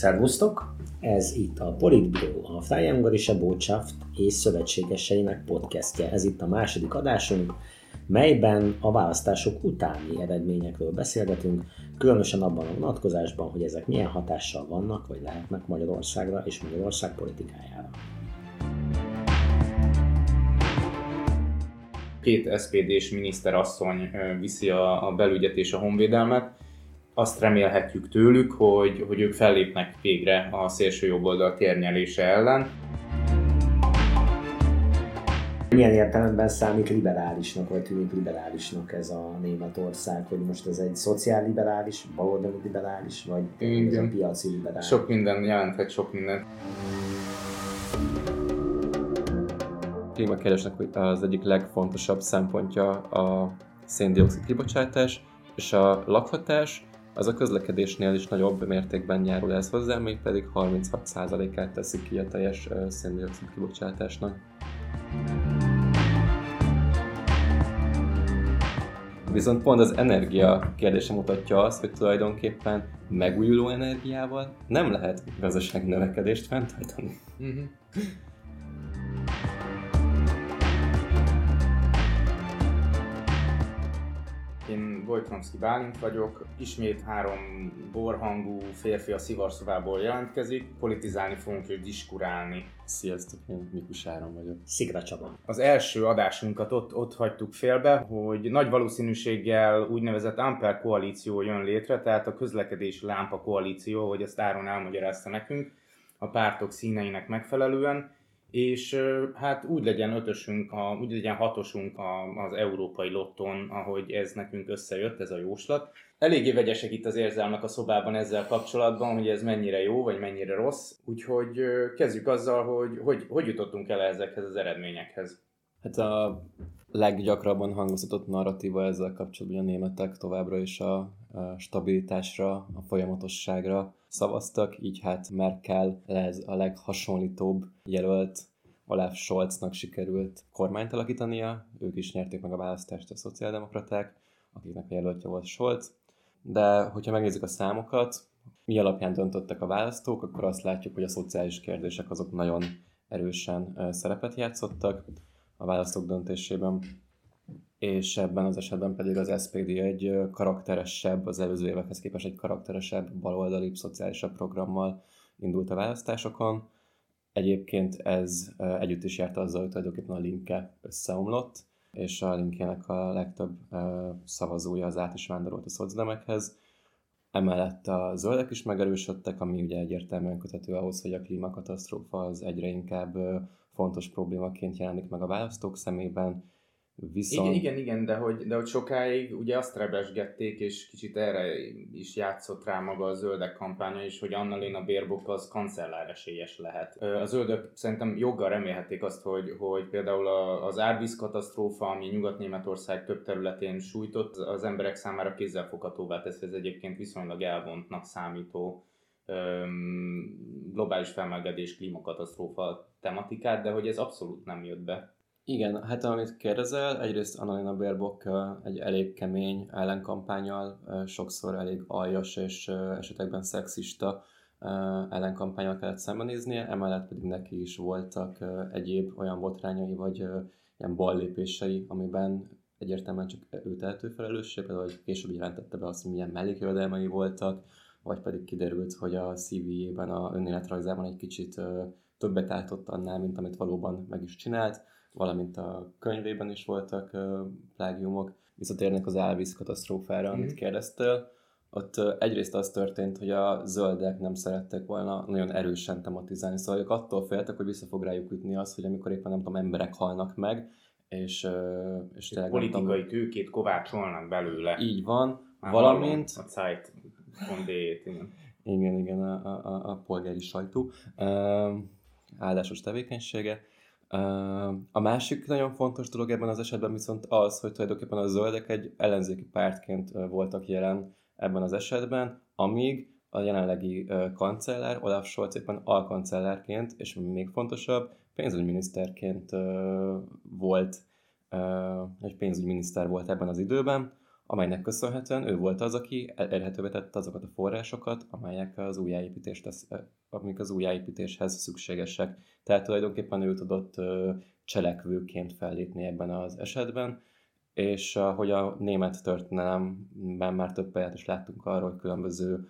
Szervusztok! Ez itt a Politbüro, a Freie Ungarische Botschaft és szövetségeseinek podcastje. Ez itt a második adásunk, melyben a választások utáni eredményekről beszélgetünk, különösen abban a vonatkozásban, hogy ezek milyen hatással vannak, vagy lehetnek Magyarországra és Magyarország politikájára. Két SPD-s miniszterasszony viszi a belügyet és a honvédelmet, azt remélhetjük tőlük, hogy, hogy ők fellépnek végre a szélső jobboldal térnyelése ellen. Milyen értelemben számít liberálisnak, vagy tűnik liberálisnak ez a Németország, hogy most ez egy szociálliberális, baloldali liberális, vagy Igen. ez a piaci liberális? Sok minden jelenthet, sok minden. klímakérdésnek az egyik legfontosabb szempontja a széndiokszid kibocsátás, és a lakhatás az a közlekedésnél is nagyobb mértékben járul ez hozzá, még pedig 36%-át teszik ki a teljes széndiokszid kibocsátásnak. Viszont pont az energia kérdése mutatja azt, hogy tulajdonképpen megújuló energiával nem lehet gazdasági növekedést fenntartani. Uh-huh. Én Wojtromski Bálint vagyok, ismét három borhangú férfi a szivarszobából jelentkezik, politizálni fogunk és diskurálni. Sziasztok, én Mikus Áron vagyok. Szigra Csaba. Az első adásunkat ott, ott hagytuk félbe, hogy nagy valószínűséggel úgynevezett Amper koalíció jön létre, tehát a közlekedési lámpa koalíció, hogy ezt Áron elmagyarázta nekünk, a pártok színeinek megfelelően és hát úgy legyen ötösünk, a, úgy legyen hatosunk a, az európai lotton, ahogy ez nekünk összejött, ez a jóslat. Eléggé vegyesek itt az érzelmek a szobában ezzel kapcsolatban, hogy ez mennyire jó, vagy mennyire rossz, úgyhogy kezdjük azzal, hogy hogy, hogy jutottunk el ezekhez az eredményekhez. Hát a leggyakrabban hangoztatott narratíva ezzel kapcsolatban a németek továbbra is a, a stabilitásra, a folyamatosságra szavaztak, így hát Merkel ez a leghasonlítóbb jelölt Olaf Scholznak sikerült kormányt alakítania, ők is nyerték meg a választást a szociáldemokraták, akiknek a jelöltje volt Scholz. De hogyha megnézzük a számokat, mi alapján döntöttek a választók, akkor azt látjuk, hogy a szociális kérdések azok nagyon erősen szerepet játszottak a választók döntésében, és ebben az esetben pedig az SPD egy karakteresebb, az előző évekhez képest egy karakteresebb, baloldali, szociálisabb programmal indult a választásokon. Egyébként ez együtt is járt azzal, hogy tulajdonképpen a linke összeomlott, és a linkének a legtöbb szavazója az át is vándorolt a szocdemekhez. Emellett a zöldek is megerősödtek, ami ugye egyértelműen köthető ahhoz, hogy a klímakatasztrófa az egyre inkább fontos problémaként jelenik meg a választók szemében, Viszont... Igen, igen, igen, de hogy, de hogy sokáig ugye azt rebesgették, és kicsit erre is játszott rá maga a zöldek kampánya is, hogy Annalena Baerbock az kancellár esélyes lehet. A zöldök szerintem joggal remélhették azt, hogy, hogy például az árvíz katasztrófa, ami Nyugat-Németország több területén sújtott, az emberek számára kézzelfoghatóvá teszi ez egyébként viszonylag elvontnak számító globális felmelegedés, klímakatasztrófa tematikát, de hogy ez abszolút nem jött be. Igen, hát amit kérdezel, egyrészt Annalena Baerbock egy elég kemény ellenkampányal, sokszor elég aljas és esetekben szexista ellenkampányal kellett szembenéznie, emellett pedig neki is voltak egyéb olyan botrányai vagy ilyen ballépései, amiben egyértelműen csak ő tehető felelősség, például hogy később jelentette be azt, hogy milyen mellékjövedelmei voltak, vagy pedig kiderült, hogy a CV-jében, a önéletrajzában egy kicsit többet álltott annál, mint amit valóban meg is csinált valamint a könyvében is voltak plágiumok. Visszatérnek az Elvis katasztrófára, mm. amit kérdeztél. Ott egyrészt az történt, hogy a zöldek nem szerettek volna nagyon erősen tematizálni, szóval ők attól féltek, hogy vissza fog rájuk ütni az, hogy amikor éppen nem tudom, emberek halnak meg, és, és tényleg politikai tudom, tőkét kovácsolnak belőle. Így van, Már valamint... A Zeit igen. igen, igen, a, a, a polgári sajtó. Áldásos tevékenysége. A másik nagyon fontos dolog ebben az esetben viszont az, hogy tulajdonképpen a zöldek egy ellenzéki pártként voltak jelen ebben az esetben, amíg a jelenlegi kancellár, Olaf Scholz éppen alkancellárként, és még fontosabb, pénzügyminiszterként volt, egy pénzügyminiszter volt ebben az időben, amelynek köszönhetően ő volt az, aki elérhetővé tette azokat a forrásokat, amelyek az újjáépítést amik az újjáépítéshez szükségesek. Tehát tulajdonképpen ő tudott cselekvőként fellépni ebben az esetben, és hogy a német történelemben már több példát is láttunk arról, hogy különböző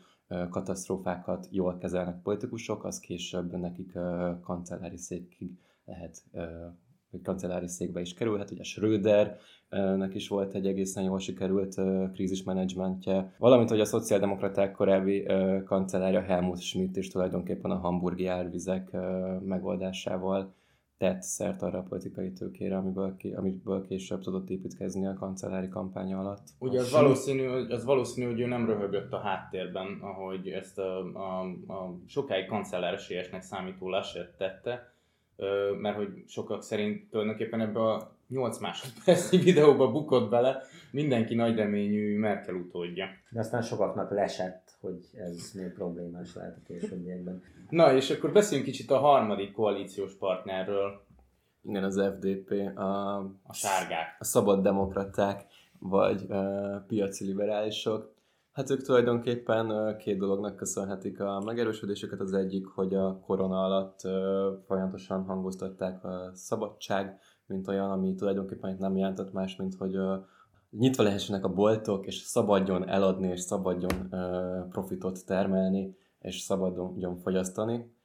katasztrófákat jól kezelnek politikusok, az később nekik kancellári székig lehet hogy kancellári székbe is kerülhet, ugye Schrödernek is volt egy egészen jól sikerült krízismenedzsmentje, valamint, hogy a szociáldemokraták korábbi kancellárja Helmut Schmidt is tulajdonképpen a hamburgi árvizek megoldásával tett szert arra a politikai tőkére, amiből, ki, amiből később tudott építkezni a kancellári kampánya alatt. Ugye az valószínű, az valószínű, hogy ő nem röhögött a háttérben, ahogy ezt a, a, a sokáig kancelláresélyesnek számító Laschet tette, mert hogy sokak szerint tulajdonképpen ebbe a 8 másodpercnyi videóba bukott bele mindenki nagy reményű Merkel utódja. De aztán sokaknak lesett, hogy ez még problémás lehet a későbbiekben. Na, és akkor beszéljünk kicsit a harmadik koalíciós partnerről. Igen, az FDP, a, a sárgák, a szabad demokraták, vagy a piaci liberálisok. Hát ők tulajdonképpen két dolognak köszönhetik a megerősödésüket. Az egyik, hogy a korona alatt folyamatosan hangoztatták a szabadság, mint olyan, ami tulajdonképpen nem jelentett más, mint hogy nyitva lehessenek a boltok, és szabadjon eladni, és szabadjon profitot termelni, és szabadjon fogyasztani.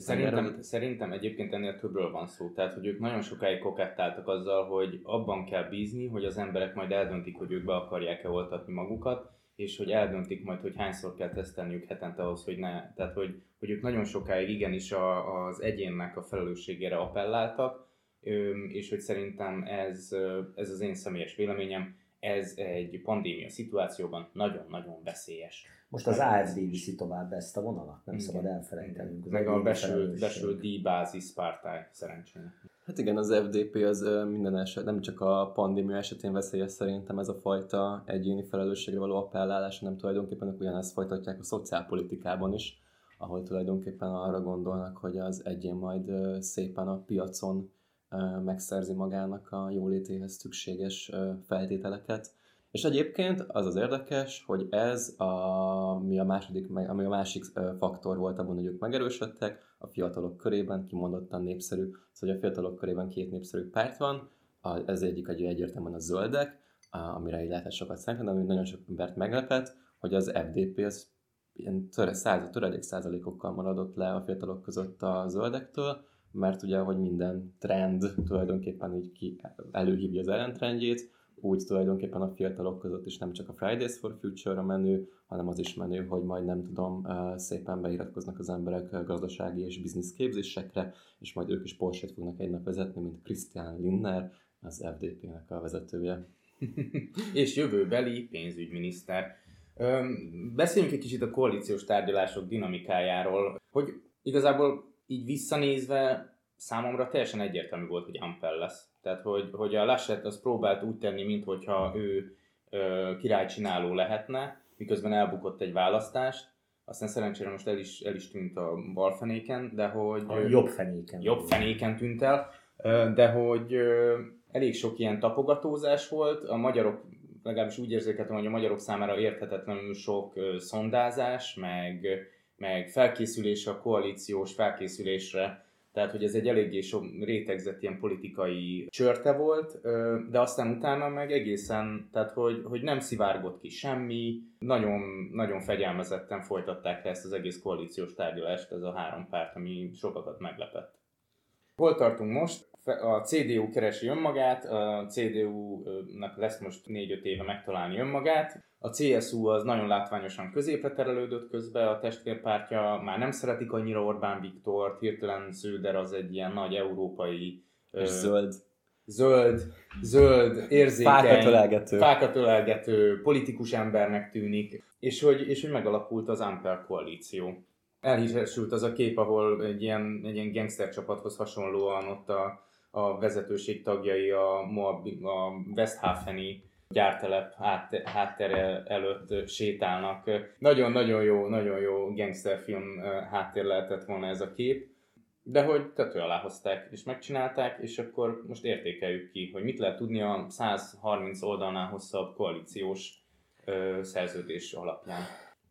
Szerintem, szerintem egyébként ennél többről van szó. Tehát, hogy ők nagyon sokáig kokettáltak azzal, hogy abban kell bízni, hogy az emberek majd eldöntik, hogy ők be akarják-e oltatni magukat, és hogy eldöntik majd, hogy hányszor kell tesztelniük hetente ahhoz, hogy ne. Tehát, hogy, hogy ők nagyon sokáig igenis a, az egyénnek a felelősségére appelláltak, és hogy szerintem ez, ez az én személyes véleményem, ez egy pandémia szituációban nagyon-nagyon veszélyes. Most az AFD viszi tovább ezt a vonalat, nem Igen. szabad elfelejtenünk. Meg a besült, besült díjbázis pártály szerencsére. Hát igen, az FDP az minden eset, nem csak a pandémia esetén veszélyes szerintem ez a fajta egyéni felelősségre való appellálás, hanem tulajdonképpen ők ugyanezt folytatják a szociálpolitikában is, ahol tulajdonképpen arra gondolnak, hogy az egyén majd szépen a piacon megszerzi magának a jólétéhez szükséges feltételeket. És egyébként az az érdekes, hogy ez, a, ami, a második, ami a másik faktor volt abban, hogy ők megerősödtek, a fiatalok körében kimondottan népszerű. Szóval a fiatalok körében két népszerű párt van, ez egyik egy egyértelműen a zöldek, amire így lehetett sokat számítani, ami nagyon sok embert meglepett, hogy az FDP az ilyen töredék százalékokkal maradott le a fiatalok között a zöldektől, mert ugye, hogy minden trend tulajdonképpen így ki előhívja az ellentrendjét, úgy tulajdonképpen a fiatalok között is nem csak a Fridays for Future-ra menő, hanem az is menő, hogy majd nem tudom, szépen beiratkoznak az emberek gazdasági és biznisz képzésekre, és majd ők is porsche fognak egy nap vezetni, mint Christian Linner, az FDP-nek a vezetője. és jövőbeli pénzügyminiszter. Beszéljünk egy kicsit a koalíciós tárgyalások dinamikájáról, hogy igazából így visszanézve számomra teljesen egyértelmű volt, hogy Ampel lesz. Tehát, hogy, hogy a Laschet az próbált úgy tenni, mintha ő ö, királycsináló lehetne, miközben elbukott egy választást, aztán szerencsére most el is, el is tűnt a bal fenéken, de hogy... A jobb fenéken. Jobb fenéken tűnt el, de hogy elég sok ilyen tapogatózás volt, a magyarok legalábbis úgy érzékeltem, hogy a magyarok számára érthetetlenül sok szondázás, meg, meg felkészülés a koalíciós felkészülésre tehát, hogy ez egy eléggé sok rétegzett ilyen politikai csörte volt, de aztán utána meg egészen, tehát hogy, hogy nem szivárgott ki semmi, nagyon, nagyon fegyelmezetten folytatták le ezt az egész koalíciós tárgyalást, ez a három párt, ami sokakat meglepett. Hol tartunk most? A CDU keresi önmagát, a CDU-nak lesz most 4-5 éve megtalálni önmagát, a CSU az nagyon látványosan középre terelődött közbe, a testvérpártja már nem szeretik annyira Orbán Viktort, hirtelen Zöder az egy ilyen nagy európai... És zöld. Zöld, zöld, érzékeny, fákat ölelgető. fákat ölelgető, politikus embernek tűnik, és hogy, és hogy megalakult az Ampel koalíció. Elhíresült az a kép, ahol egy ilyen, egy ilyen gangster csapathoz hasonlóan ott a, a vezetőség tagjai a, a Westhafeni gyártelep háttere előtt sétálnak. Nagyon-nagyon jó, nagyon jó gangsterfilm háttér lehetett volna ez a kép. de hogy tető alá hozták, és megcsinálták, és akkor most értékeljük ki, hogy mit lehet tudni a 130 oldalnál hosszabb koalíciós ö, szerződés alapján.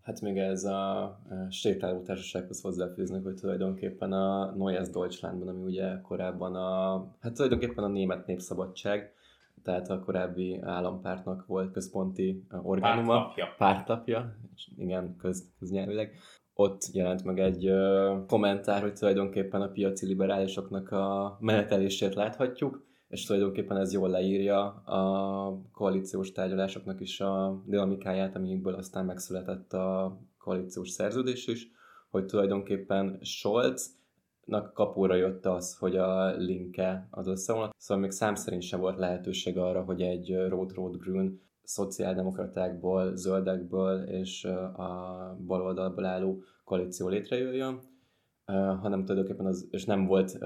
Hát még ez a sétáló társasághoz hozzáfűznek, hogy tulajdonképpen a Neues Deutschlandban, ami ugye korábban a, hát tulajdonképpen a német népszabadság, tehát a korábbi állampártnak volt központi orgánuma. Pártlapja. Pártlapja, és igen, köz, köznyelvileg. Ott jelent meg egy ö, kommentár, hogy tulajdonképpen a piaci liberálisoknak a menetelését láthatjuk, és tulajdonképpen ez jól leírja a koalíciós tárgyalásoknak is a dinamikáját, amikből aztán megszületett a koalíciós szerződés is, hogy tulajdonképpen Scholznak kapóra jött az, hogy a linke az összeomlott, szóval még szám szerint sem volt lehetőség arra, hogy egy Road Road Grün szociáldemokratákból, zöldekből és a baloldalból álló koalíció létrejöjjön, hanem tulajdonképpen az, és nem volt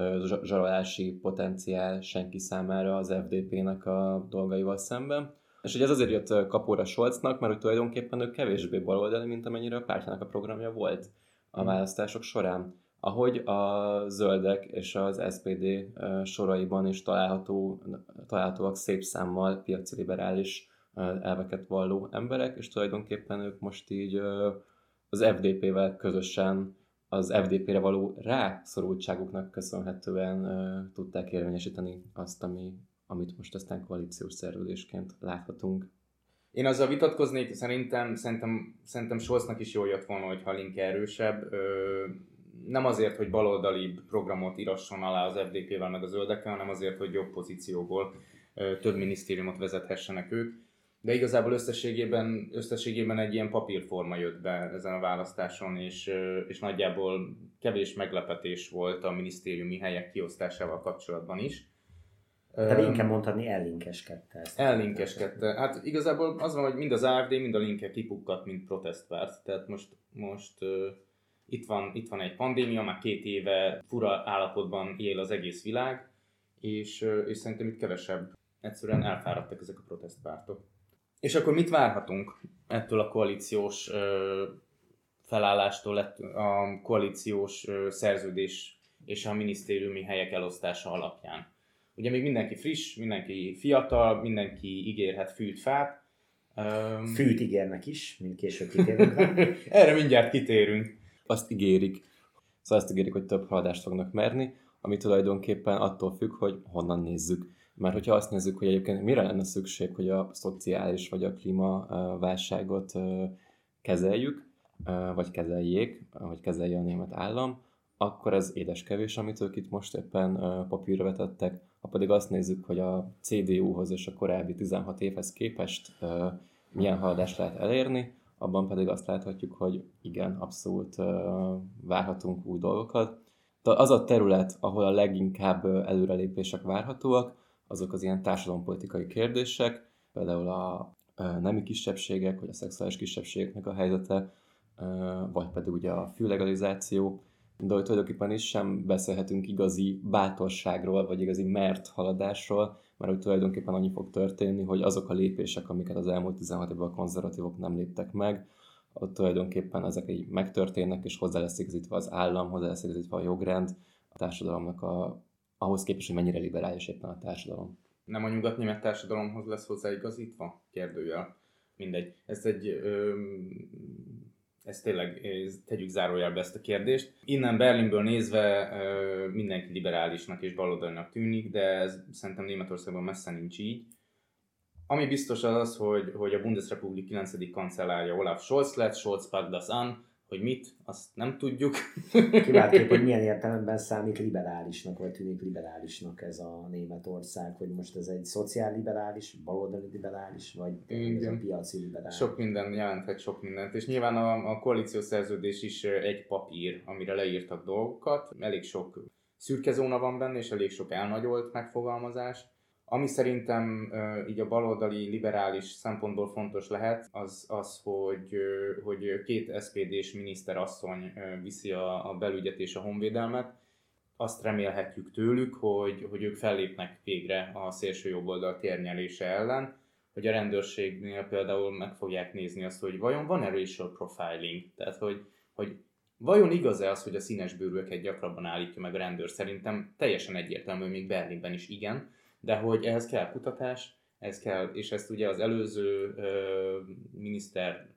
zsarolási potenciál senki számára az FDP-nek a dolgaival szemben. És hogy ez azért jött kapóra Scholznak, mert hogy tulajdonképpen ő kevésbé baloldali, mint amennyire a pártjának a programja volt a hmm. választások során. Ahogy a zöldek és az SPD soraiban is található, találhatóak szép számmal piaci liberális elveket valló emberek, és tulajdonképpen ők most így az FDP-vel közösen az FDP-re való rászorultságuknak köszönhetően uh, tudták érvényesíteni azt, ami, amit most aztán koalíciós szerződésként láthatunk. Én azzal vitatkoznék, szerintem, szerintem, szerintem Scholznak is jól jött volna, hogyha Link erősebb. Ö, nem azért, hogy baloldali programot írasson alá az FDP-vel meg a zöldekkel, hanem azért, hogy jobb pozícióból ö, több minisztériumot vezethessenek ők de igazából összességében, összességében egy ilyen papírforma jött be ezen a választáson, és, és nagyjából kevés meglepetés volt a minisztériumi helyek kiosztásával kapcsolatban is. Tehát inkább mondhatni ellinkeskedte ezt. Ellinkeskedte. Hát igazából az van, hogy mind az AFD, mind a linke kipukkat, mint protestpárt. Tehát most, most uh, itt, van, itt van egy pandémia, már két éve fura állapotban él az egész világ, és, uh, és szerintem itt kevesebb. Egyszerűen elfáradtak ezek a protestpártok. És akkor mit várhatunk ettől a koalíciós ö, felállástól, a koalíciós ö, szerződés és a minisztériumi helyek elosztása alapján? Ugye még mindenki friss, mindenki fiatal, mindenki ígérhet fűt fát. Fűt ígérnek is, mint később kitérünk. Erre mindjárt kitérünk. Azt ígérik. Szóval azt ígérik, hogy több haladást fognak merni, ami tulajdonképpen attól függ, hogy honnan nézzük. Mert hogyha azt nézzük, hogy egyébként mire lenne szükség, hogy a szociális vagy a klímaválságot kezeljük, vagy kezeljék, vagy kezelje a német állam, akkor ez édes kevés, amit ők itt most éppen papírra vetettek. Ha pedig azt nézzük, hogy a CDU-hoz és a korábbi 16 évhez képest milyen haladást lehet elérni, abban pedig azt láthatjuk, hogy igen, abszolút várhatunk új dolgokat. De az a terület, ahol a leginkább előrelépések várhatóak, azok az ilyen társadalompolitikai kérdések, például a nemi kisebbségek, vagy a szexuális kisebbségeknek a helyzete, vagy pedig ugye a fűlegalizáció, de hogy tulajdonképpen is sem beszélhetünk igazi bátorságról, vagy igazi mert haladásról, mert hogy tulajdonképpen annyi fog történni, hogy azok a lépések, amiket az elmúlt 16 évben a konzervatívok nem léptek meg, ott tulajdonképpen ezek így megtörténnek, és hozzá lesz igazítva az állam, hozzá lesz igazítva a jogrend, a társadalomnak a ahhoz képest, hogy mennyire liberális éppen a társadalom. Nem a nyugat-német társadalomhoz lesz hozzáigazítva? Kérdőjel. Mindegy. Ez egy... Ö, ez tényleg, ez, tegyük zárójelbe ezt a kérdést. Innen Berlinből nézve ö, mindenki liberálisnak és baloldalinak tűnik, de ez szerintem Németországban messze nincs így. Ami biztos az hogy, hogy a Bundesrepublik 9. kancellárja Olaf Scholz lett, Scholz packt das an, hogy mit, azt nem tudjuk. Kiváltképp, hogy milyen értelemben számít liberálisnak, vagy tűnik liberálisnak ez a Németország, hogy most ez egy szociálliberális, baloldali liberális, vagy Igen. ez a piaci liberális. Sok minden jelenthet sok mindent, és nyilván a, a koalíciós szerződés is egy papír, amire leírtak dolgokat, elég sok szürke zóna van benne, és elég sok elnagyolt megfogalmazás, ami szerintem így a baloldali liberális szempontból fontos lehet, az az, hogy, hogy két SPD-s miniszterasszony viszi a, a belügyet és a honvédelmet. Azt remélhetjük tőlük, hogy, hogy ők fellépnek végre a szélső jobboldal térnyelése ellen, hogy a rendőrségnél például meg fogják nézni azt, hogy vajon van-e racial profiling, tehát hogy, hogy Vajon igaz-e az, hogy a színes bőrűeket gyakrabban állítja meg a rendőr? Szerintem teljesen egyértelmű, még Berlinben is igen, de hogy ehhez kell kutatás, ez kell, és ezt ugye az előző ö, miniszter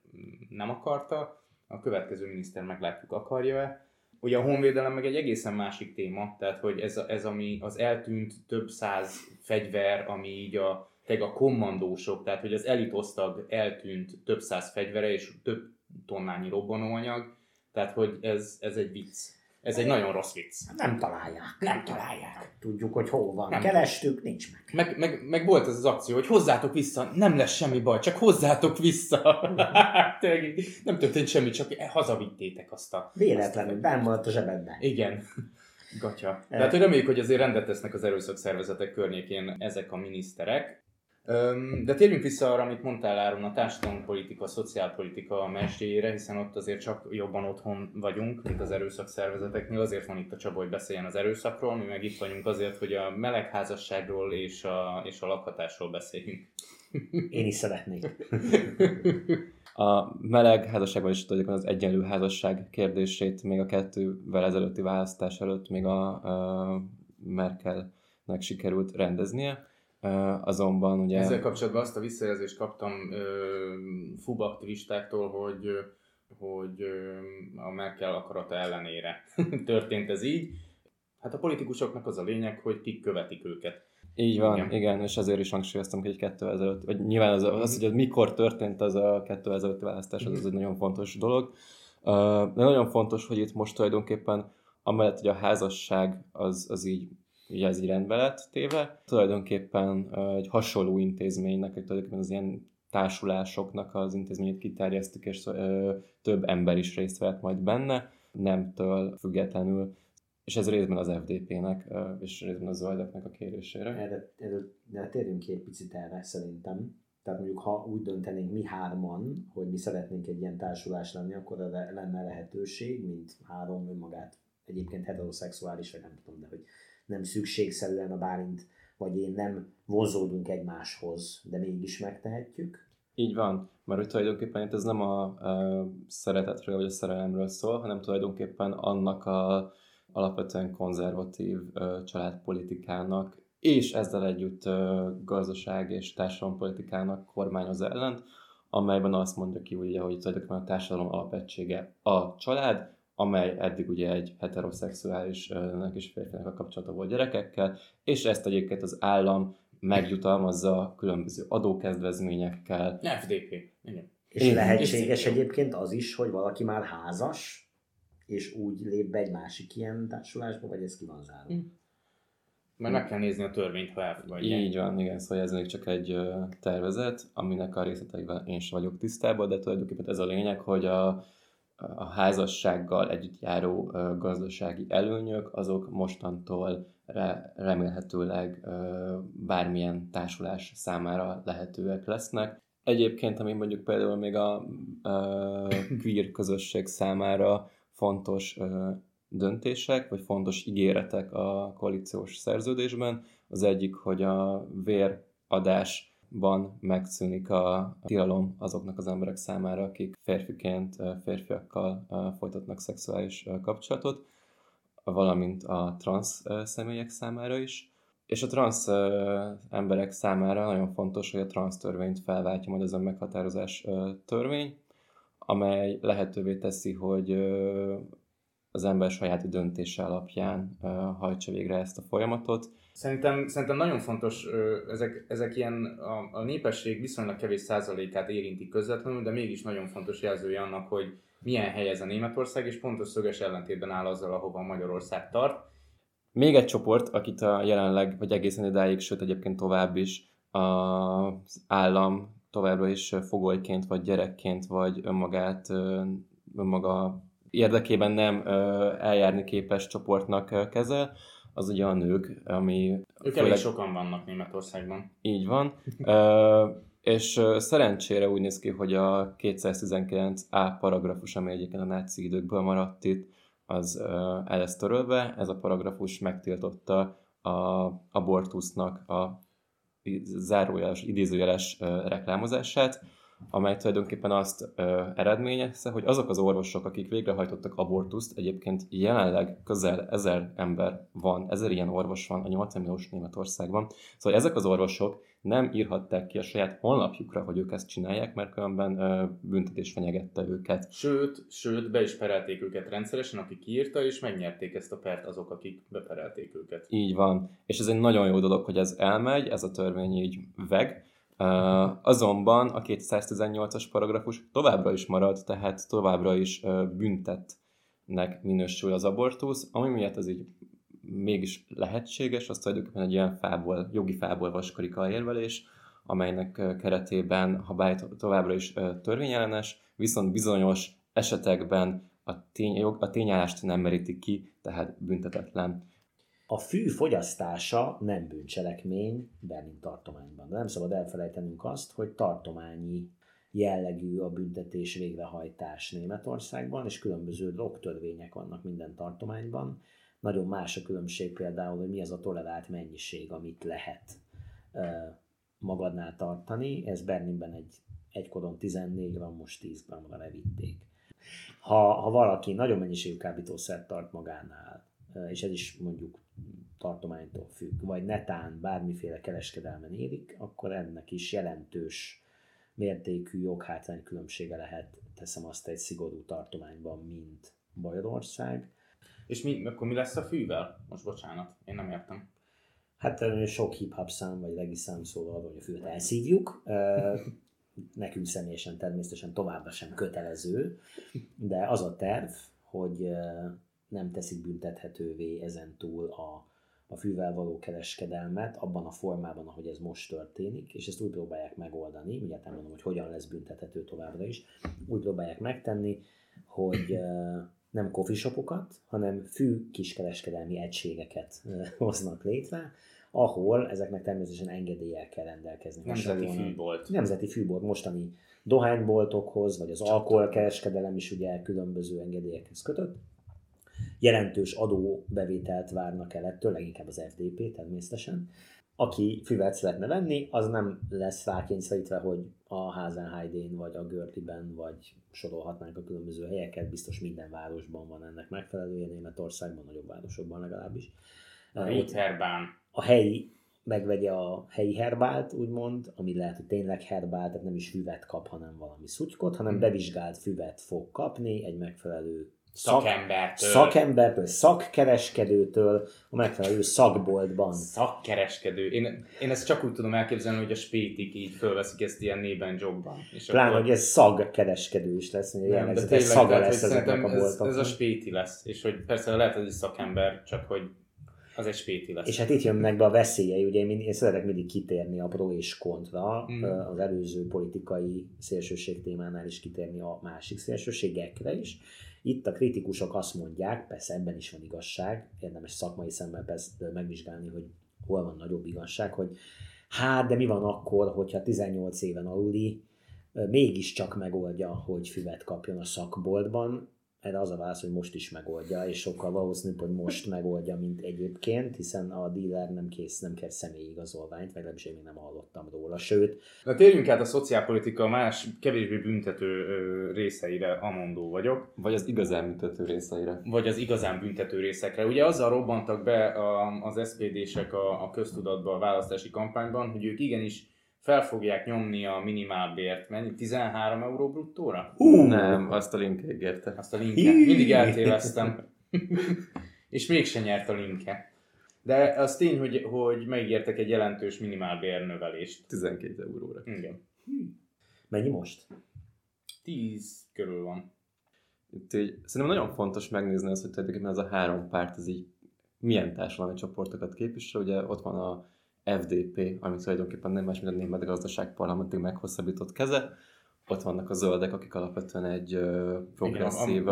nem akarta, a következő miniszter meglátjuk akarja-e. Ugye a honvédelem meg egy egészen másik téma, tehát hogy ez, ez ami az eltűnt több száz fegyver, ami így a, a kommandósok, tehát hogy az elitosztag eltűnt több száz fegyvere és több tonnányi robbanóanyag, tehát hogy ez, ez egy vicc. Ez egy nagyon rossz vicc. Nem találják. Nem találják. Tudjuk, hogy hol van. Nem. Kerestük, nincs meg. Meg, meg, meg volt ez az akció, hogy hozzátok vissza, nem lesz semmi baj, csak hozzátok vissza. Nem történt semmi, csak hazavittétek azt a... Véletlenül, benn maradt a zsebedben. Igen. Gatya. Tehát, hogy reméljük, hogy azért rendet tesznek az erőszakszervezetek környékén ezek a miniszterek. De térjünk vissza arra, amit mondtál Áron, a társadalompolitika, a szociálpolitika mesdjéjére, hiszen ott azért csak jobban otthon vagyunk, mint az erőszakszervezeteknél. Azért van itt a Csaba, hogy beszéljen az erőszakról, mi meg itt vagyunk azért, hogy a melegházasságról és a, és a lakhatásról beszéljünk. Én is szeretnék. A meleg házasságban is tudjuk az egyenlő házasság kérdését még a kettővel ezelőtti választás előtt még a, a Merkelnek sikerült rendeznie. Azonban ugye... Ezzel kapcsolatban azt a visszajelzést kaptam FUB aktivistáktól, hogy, hogy a Merkel akarata ellenére történt ez így. Hát a politikusoknak az a lényeg, hogy kik követik őket. Így van, Igen. igen, és ezért is hangsúlyoztam, hogy egy kettő ezelőtt, vagy nyilván az, az hogy mikor történt az a kettő ezelőtti választás, az, az egy nagyon fontos dolog. De nagyon fontos, hogy itt most tulajdonképpen amellett, hogy a házasság az, az így, így ez így rendbe lett téve, tulajdonképpen egy hasonló intézménynek, egy tulajdonképpen az ilyen társulásoknak az intézményét kiterjesztik, és több ember is részt vett majd benne, nemtől függetlenül, és ez részben az FDP-nek, uh, és részben a zöldeknek a kérésére. Erre, erre, de térjünk ki egy picit erre szerintem. Tehát mondjuk, ha úgy döntenénk mi hárman, hogy mi szeretnénk egy ilyen társulás lenni, akkor erre lenne lehetőség, mint három önmagát egyébként heteroszexuális, vagy nem tudom, de hogy nem szükségszerűen a Bálint vagy én nem vonzódunk egymáshoz, de mégis megtehetjük. Így van, mert hogy tulajdonképpen itt ez nem a, a szeretetről vagy a szerelemről szól, hanem tulajdonképpen annak a alapvetően konzervatív ö, családpolitikának, és ezzel együtt ö, gazdaság és társadalompolitikának kormányoz ellen, amelyben azt mondja ki, ugye, hogy tulajdonképpen a társadalom alapegysége a család, amely eddig ugye egy heteroszexuális nőnek és férfinak a kapcsolata volt gyerekekkel, és ezt egyébként az állam megjutalmazza különböző adókedvezményekkel. FDP. Igen. És Igen. lehetséges És- egyébként az is, hogy valaki már házas, és úgy lép be egy másik ilyen társulásba, vagy ez ki van zárva? Mm. Mert meg kell nézni a törvényt, ha elfogadják. Így van, igen, szóval ez még csak egy tervezet, aminek a részleteivel én sem vagyok tisztában, de tulajdonképpen ez a lényeg, hogy a, a házassággal együtt járó gazdasági előnyök, azok mostantól re, remélhetőleg bármilyen társulás számára lehetőek lesznek. Egyébként, ami mondjuk például még a queer közösség számára fontos döntések, vagy fontos ígéretek a koalíciós szerződésben. Az egyik, hogy a véradásban megszűnik a tilalom azoknak az emberek számára, akik férfiként férfiakkal folytatnak szexuális kapcsolatot, valamint a transz ö, személyek számára is. És a transz ö, emberek számára nagyon fontos, hogy a transz törvényt felváltja majd az önmeghatározás törvény, amely lehetővé teszi, hogy az ember saját döntése alapján hajtsa végre ezt a folyamatot. Szerintem, szerintem nagyon fontos, ezek, ezek ilyen a, a népesség viszonylag kevés százalékát érintik közvetlenül, de mégis nagyon fontos jelzője annak, hogy milyen hely ez a Németország, és pontos szöges ellentétben áll azzal, ahova Magyarország tart. Még egy csoport, akit a jelenleg, vagy egészen idáig, sőt egyébként tovább is az állam továbbra is fogolyként, vagy gyerekként, vagy önmagát, önmaga érdekében nem eljárni képes csoportnak kezel, az ugye a nők, ami Ők elég sokan vannak Németországban. Így van. Ö, és szerencsére úgy néz ki, hogy a 219A paragrafus, ami egyébként a náci időkből maradt itt, az el lesz törölve. Ez a paragrafus megtiltotta a abortusznak a zárójeles, idézőjeles reklámozását, amely tulajdonképpen azt ö, eredményezte, hogy azok az orvosok, akik végrehajtottak abortuszt, egyébként jelenleg közel ezer ember van, ezer ilyen orvos van a 80 milliós Németországban, szóval ezek az orvosok nem írhatták ki a saját honlapjukra, hogy ők ezt csinálják, mert különben ö, büntetés fenyegette őket. Sőt, sőt, be is perelték őket rendszeresen, aki kiírta, és megnyerték ezt a pert azok, akik beperelték őket. Így van. És ez egy nagyon jó dolog, hogy ez elmegy, ez a törvény így veg. Azonban a 218-as paragrafus továbbra is marad, tehát továbbra is büntetnek minősül az abortusz, ami miatt ez így mégis lehetséges, az tulajdonképpen egy ilyen fából, jogi fából vaskorik a érvelés, amelynek keretében, ha bár továbbra is törvényellenes, viszont bizonyos esetekben a, tény, a tényállást nem merítik ki, tehát büntetetlen. A fű fogyasztása nem bűncselekmény Berlin tartományban. De nem szabad elfelejtenünk azt, hogy tartományi jellegű a büntetés végrehajtás Németországban, és különböző drogtörvények vannak minden tartományban. Nagyon más a különbség például, hogy mi az a tolerált mennyiség, amit lehet magadnál tartani. Ez Berlinben egy egykoron 14 g, most 10 g-ra levitték. Ha, ha valaki nagyon mennyiségű kábítószert tart magánál, és ez is mondjuk tartománytól függ, vagy netán bármiféle kereskedelmen érik, akkor ennek is jelentős mértékű joghátrány különbsége lehet, teszem azt egy szigorú tartományban, mint Bajorország. És mi, akkor mi lesz a fűvel? Most bocsánat, én nem értem. Hát sok hip-hop szám vagy regi szám szól arról, hogy a fűt elszívjuk. Nekünk személyesen természetesen továbbra sem kötelező, de az a terv, hogy nem teszik büntethetővé ezen túl a, a fűvel való kereskedelmet abban a formában, ahogy ez most történik, és ezt úgy próbálják megoldani, ugye nem mondom, hogy hogyan lesz büntethető továbbra is, úgy próbálják megtenni, hogy nem coffee shopokat, hanem fű kiskereskedelmi egységeket hoznak létre, ahol ezeknek természetesen engedéllyel kell rendelkezni. Nemzeti fűbolt. Nemzeti fűbolt mostani dohányboltokhoz, vagy az alkoholkereskedelem is ugye különböző engedélyekhez kötött jelentős adóbevételt várnak el ettől, leginkább az FDP természetesen. Aki füvet szeretne venni, az nem lesz rákényszerítve, hogy a Házenheidén, vagy a Görliben, vagy sorolhatnánk a különböző helyeket, biztos minden városban van ennek megfelelője, Németországban, nagyobb városokban legalábbis. A Herbán. A helyi megvegye a helyi herbált, úgymond, ami lehet, hogy tényleg herbált, tehát nem is füvet kap, hanem valami szutykot, hanem hmm. bevizsgált füvet fog kapni egy megfelelő szakembertől. Szakembertől, szakkereskedőtől, a megfelelő szakboltban. Szakkereskedő. Én, én ezt csak úgy tudom elképzelni, hogy a spétik így fölveszik ezt ilyen nében jobban. És Pláne, akkor... hogy ez szagkereskedő is lesz, hogy nem, de tényleg, szaga tehát, lesz ezeknek a boltoknak. Ez, ez, a spéti lesz, és hogy persze lehet, hogy ez szakember, csak hogy az egy spéti lesz. És hát itt jönnek be a veszélyei, ugye én, én szeretek mindig kitérni a pro és kontra, mm. az előző politikai szélsőség témánál is kitérni a másik szélsőségekre is. Itt a kritikusok azt mondják, persze ebben is van igazság, érdemes szakmai szemmel persze megvizsgálni, hogy hol van nagyobb igazság, hogy hát, de mi van akkor, hogyha 18 éven aluli mégiscsak megoldja, hogy füvet kapjon a szakboltban, erre az a válasz, hogy most is megoldja, és sokkal valószínűbb, hogy most megoldja, mint egyébként, hiszen a dealer nem kész, nem kell személyigazolványt, vagy legalábbis én még nem hallottam róla, sőt. Na térjünk át a szociálpolitika más, kevésbé büntető részeire, amondó vagyok. Vagy az igazán büntető részeire. Vagy az igazán büntető részekre. Ugye azzal robbantak be a, az SPD-sek a, a köztudatba a választási kampányban, hogy ők igenis fel fogják nyomni a minimálbért. Mennyi? 13 euró bruttóra? Uh, nem, azt a linke ígérte. Azt a linke. Mindig eltéveztem. és mégsem nyert a linke. De az tény, hogy, hogy megígértek egy jelentős minimálbér növelést. 12 euróra. Igen. Mennyi most? 10 körül van. Itt így, szerintem nagyon fontos megnézni azt, hogy tulajdonképpen ez a három párt, ez így milyen társadalmi csoportokat képvisel. Ugye ott van a FDP, ami tulajdonképpen nem más, mint a német gazdaság parlamentig meghosszabbított keze. Ott vannak a zöldek, akik alapvetően egy progresszív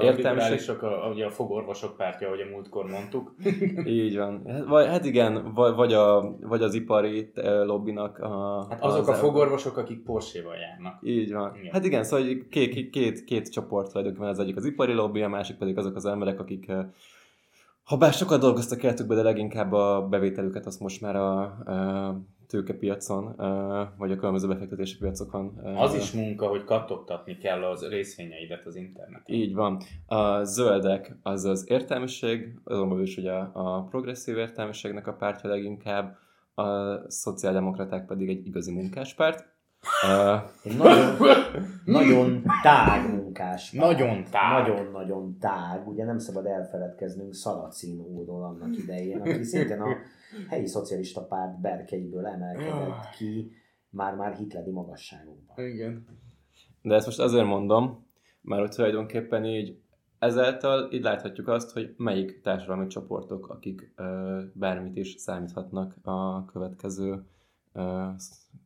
értelmiség. A, ugye a fogorvosok pártja, ahogy a múltkor mondtuk. Így van. Hát, vagy, hát igen, vagy, vagy, a, vagy az ipari lobbinak. A, hát azok az a fogorvosok, akik Porsche-val járnak. Így van. Igen. Hát igen, szóval két, két, két, két csoport tulajdonképpen, az egyik az ipari lobby, a másik pedig azok az emberek, akik ha bár sokat dolgoztak életükbe, de leginkább a bevételüket azt most már a, a tőkepiacon, vagy a különböző befektetési piacokon. Az is munka, hogy kattogtatni kell az részvényeidet az interneten. Így van. A zöldek az az értelmiség, azonban is ugye a progresszív értelmiségnek a pártja leginkább, a szociáldemokraták pedig egy igazi munkáspárt. Egy nagyon, nagyon tág munkás. Nagyon tág. Nagyon-nagyon tág. Ugye nem szabad elfeledkeznünk Szalacinóról annak idején, aki szintén a helyi szocialista párt berkeiből emelkedett ki már-már hitleri magasságokban. Igen. De ezt most azért mondom, mert hogy tulajdonképpen így ezáltal így láthatjuk azt, hogy melyik társadalmi csoportok, akik ö, bármit is számíthatnak a következő ö,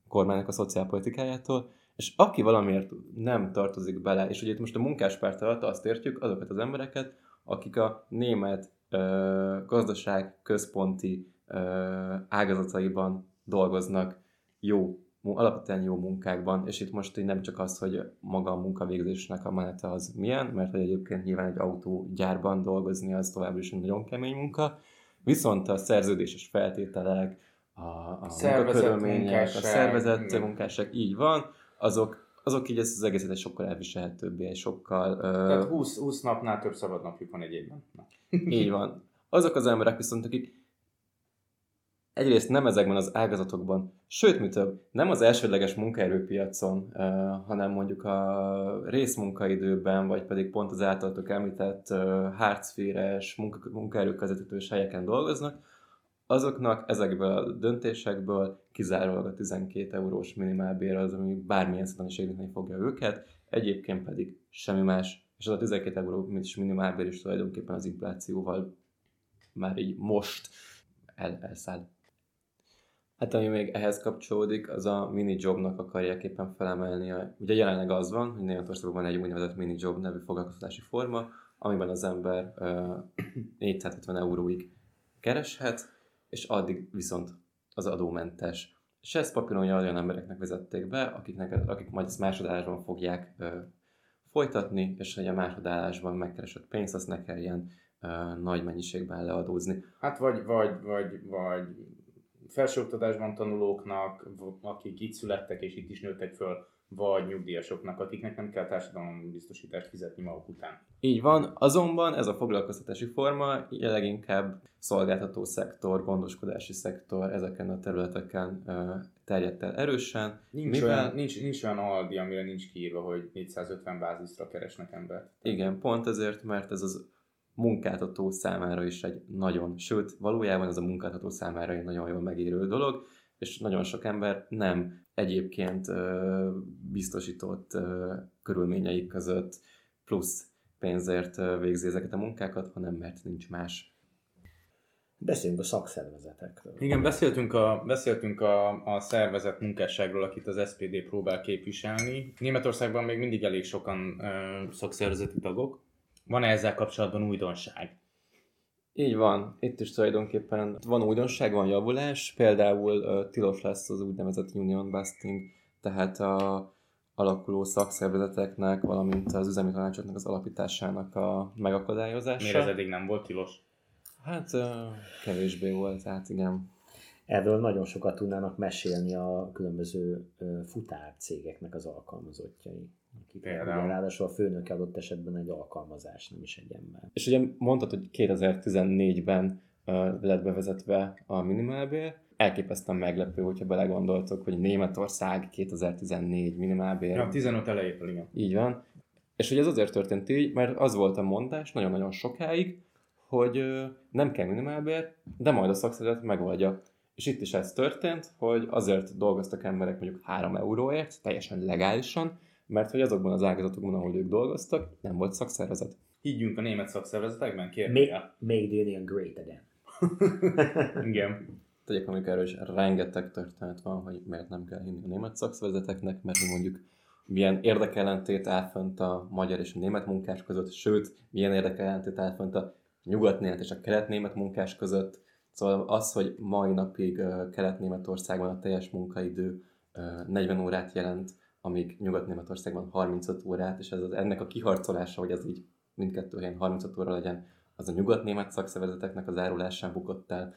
kormánynak a szociálpolitikájától, és aki valamiért nem tartozik bele, és ugye itt most a munkáspárt alatt azt értjük, azokat az embereket, akik a német ö, gazdaság központi ö, ágazataiban dolgoznak jó, alapvetően jó munkákban, és itt most így nem csak az, hogy maga a munkavégzésnek a menete az milyen, mert hogy egyébként nyilván egy autógyárban dolgozni az továbbra is egy nagyon kemény munka, viszont a szerződéses feltételek, a, a munkakörülmények, a szervezett munkásság, így van, azok, azok így ezt az egészet egy sokkal elviselhetőbbé, egy sokkal... Tehát 20, 20 napnál több szabad napjuk van egy évben. Így van. Azok az emberek viszont, akik egyrészt nem ezekben az ágazatokban, sőt, mi több, nem az elsődleges munkaerőpiacon, uh, hanem mondjuk a részmunkaidőben, vagy pedig pont az általatok említett uh, hárcféres munka, munkaerőközvetítős helyeken dolgoznak, azoknak ezekből a döntésekből kizárólag a 12 eurós minimálbér az, ami bármilyen szinten is érinteni fogja őket, egyébként pedig semmi más, és az a 12 eurós minimálbér is tulajdonképpen az inflációval már így most el, elszáll. Hát ami még ehhez kapcsolódik, az a mini jobnak akarják éppen felemelni. Ugye jelenleg az van, hogy Németországban van egy úgynevezett mini job nevű foglalkoztatási forma, amiben az ember uh, 450 euróig kereshet, és addig viszont az adómentes. És ezt papíron olyan embereknek vezették be, akiknek, akik majd ezt másodállásban fogják uh, folytatni, és hogy a másodállásban megkeresett pénzt, azt ne kelljen uh, nagy mennyiségben leadózni. Hát vagy, vagy, vagy, vagy felsőoktatásban tanulóknak, akik itt születtek és itt is nőttek föl, vagy nyugdíjasoknak, akiknek nem kell társadalombiztosítást fizetni maguk után. Így van, azonban ez a foglalkoztatási forma leginkább szolgáltató szektor, gondoskodási szektor ezeken a területeken terjedt el erősen. Nincs, mivel... olyan, nincs, nincs olyan aldi, amire nincs kiírva, hogy 450 bázisra keresnek embert. Igen, pont ezért, mert ez az munkáltató számára is egy nagyon, sőt, valójában ez a munkáltató számára egy nagyon jól megérő dolog, és nagyon sok ember nem egyébként biztosított körülményeik között plusz pénzért végzi ezeket a munkákat, hanem mert nincs más. Beszéljünk a szakszervezetekről. Igen, beszéltünk a, beszéltünk a, a szervezet munkásságról, akit az SPD próbál képviselni. Németországban még mindig elég sokan ö, szakszervezeti tagok. Van-e ezzel kapcsolatban újdonság? Így van. Itt is tulajdonképpen van újdonság, van javulás. Például uh, tilos lesz az úgynevezett union busting, tehát a alakuló szakszervezeteknek, valamint az üzemi tanácsoknak az alapításának a megakadályozása. Miért ez eddig nem volt tilos? Hát uh, kevésbé volt, hát igen. Erről nagyon sokat tudnának mesélni a különböző uh, futárcégeknek az alkalmazottjai. Akik Például. Ráadásul a főnök adott esetben egy alkalmazás, nem is egy ember. És ugye mondtad, hogy 2014-ben uh, lett bevezetve a minimálbér, elképesztően meglepő, hogyha belegondoltok, hogy Németország 2014 minimálbér. Ja, 15 elejétől, igen. Így van. És hogy ez azért történt így, mert az volt a mondás nagyon-nagyon sokáig, hogy nem kell minimálbér, de majd a szakszervezet megoldja. És itt is ez történt, hogy azért dolgoztak emberek mondjuk 3 euróért, teljesen legálisan, mert hogy azokban az ágazatokban, ahol ők dolgoztak, nem volt szakszervezet. Higgyünk a német szakszervezetekben, make the union great again. Igen. Tegyek, amikor erről is rengeteg történet van, hogy miért nem kell hinni a német szakszervezeteknek, mert mondjuk milyen érdekellentét áll fönt a magyar és a német munkás között, sőt, milyen érdekellentét áll fönt a nyugat-német és a kelet-német munkás között. Szóval az, hogy mai napig Kelet-Németországban a teljes munkaidő 40 órát jelent, amíg Nyugat-Németországban 35 órát, és ez az, ennek a kiharcolása, hogy ez így mindkettő helyen 35 óra legyen, az a nyugat-német szakszervezeteknek az árulásán bukott el.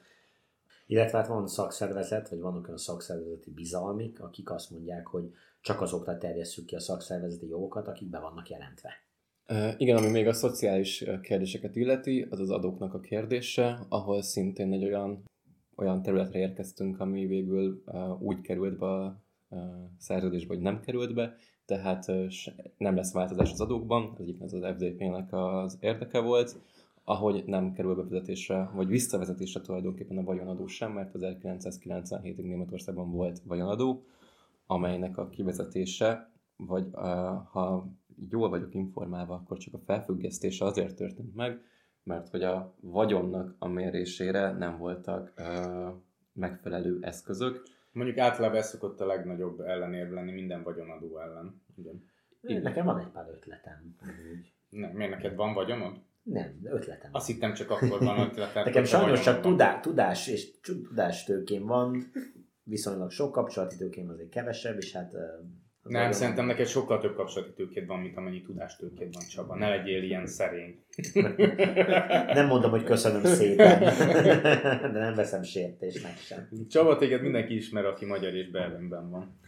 Illetve hát van szakszervezet, vagy vannak olyan szakszervezeti bizalmik, akik azt mondják, hogy csak azokra terjesszük ki a szakszervezeti jogokat, akik be vannak jelentve. Igen, ami még a szociális kérdéseket illeti, az az adóknak a kérdése, ahol szintén egy olyan, olyan területre érkeztünk, ami végül úgy került be a szerződésbe, hogy nem került be, tehát nem lesz változás az adókban, ez egyik az az FDP-nek az érdeke volt, ahogy nem kerül bevezetésre, vagy visszavezetésre tulajdonképpen a vagyonadó sem, mert 1997-ig Németországban volt vagyonadó, amelynek a kivezetése, vagy ha jól vagyok informálva, akkor csak a felfüggesztése azért történt meg, mert hogy a vagyonnak a mérésére nem voltak megfelelő eszközök. Mondjuk általában ez szokott a legnagyobb ellenérv lenni minden vagyonadó ellen. Igen. Igen. Nekem van egy pár ötletem. Nem, miért neked van vagyonod? Nem, de ötletem. Azt hittem csak akkor van ötletem. Nekem sajnos csak tudá, tudás és tudástőkém van, viszonylag sok kapcsolati tőkém azért kevesebb, és hát nem, olyan... szerintem neked sokkal több kapcsolati tőkéd van, mint amennyi tudástőkéd van, Csaba. Ne legyél ilyen szerény. nem mondom, hogy köszönöm szépen, de nem veszem sértésnek sem. Csaba, téged mindenki ismer, aki magyar és Berlinben van.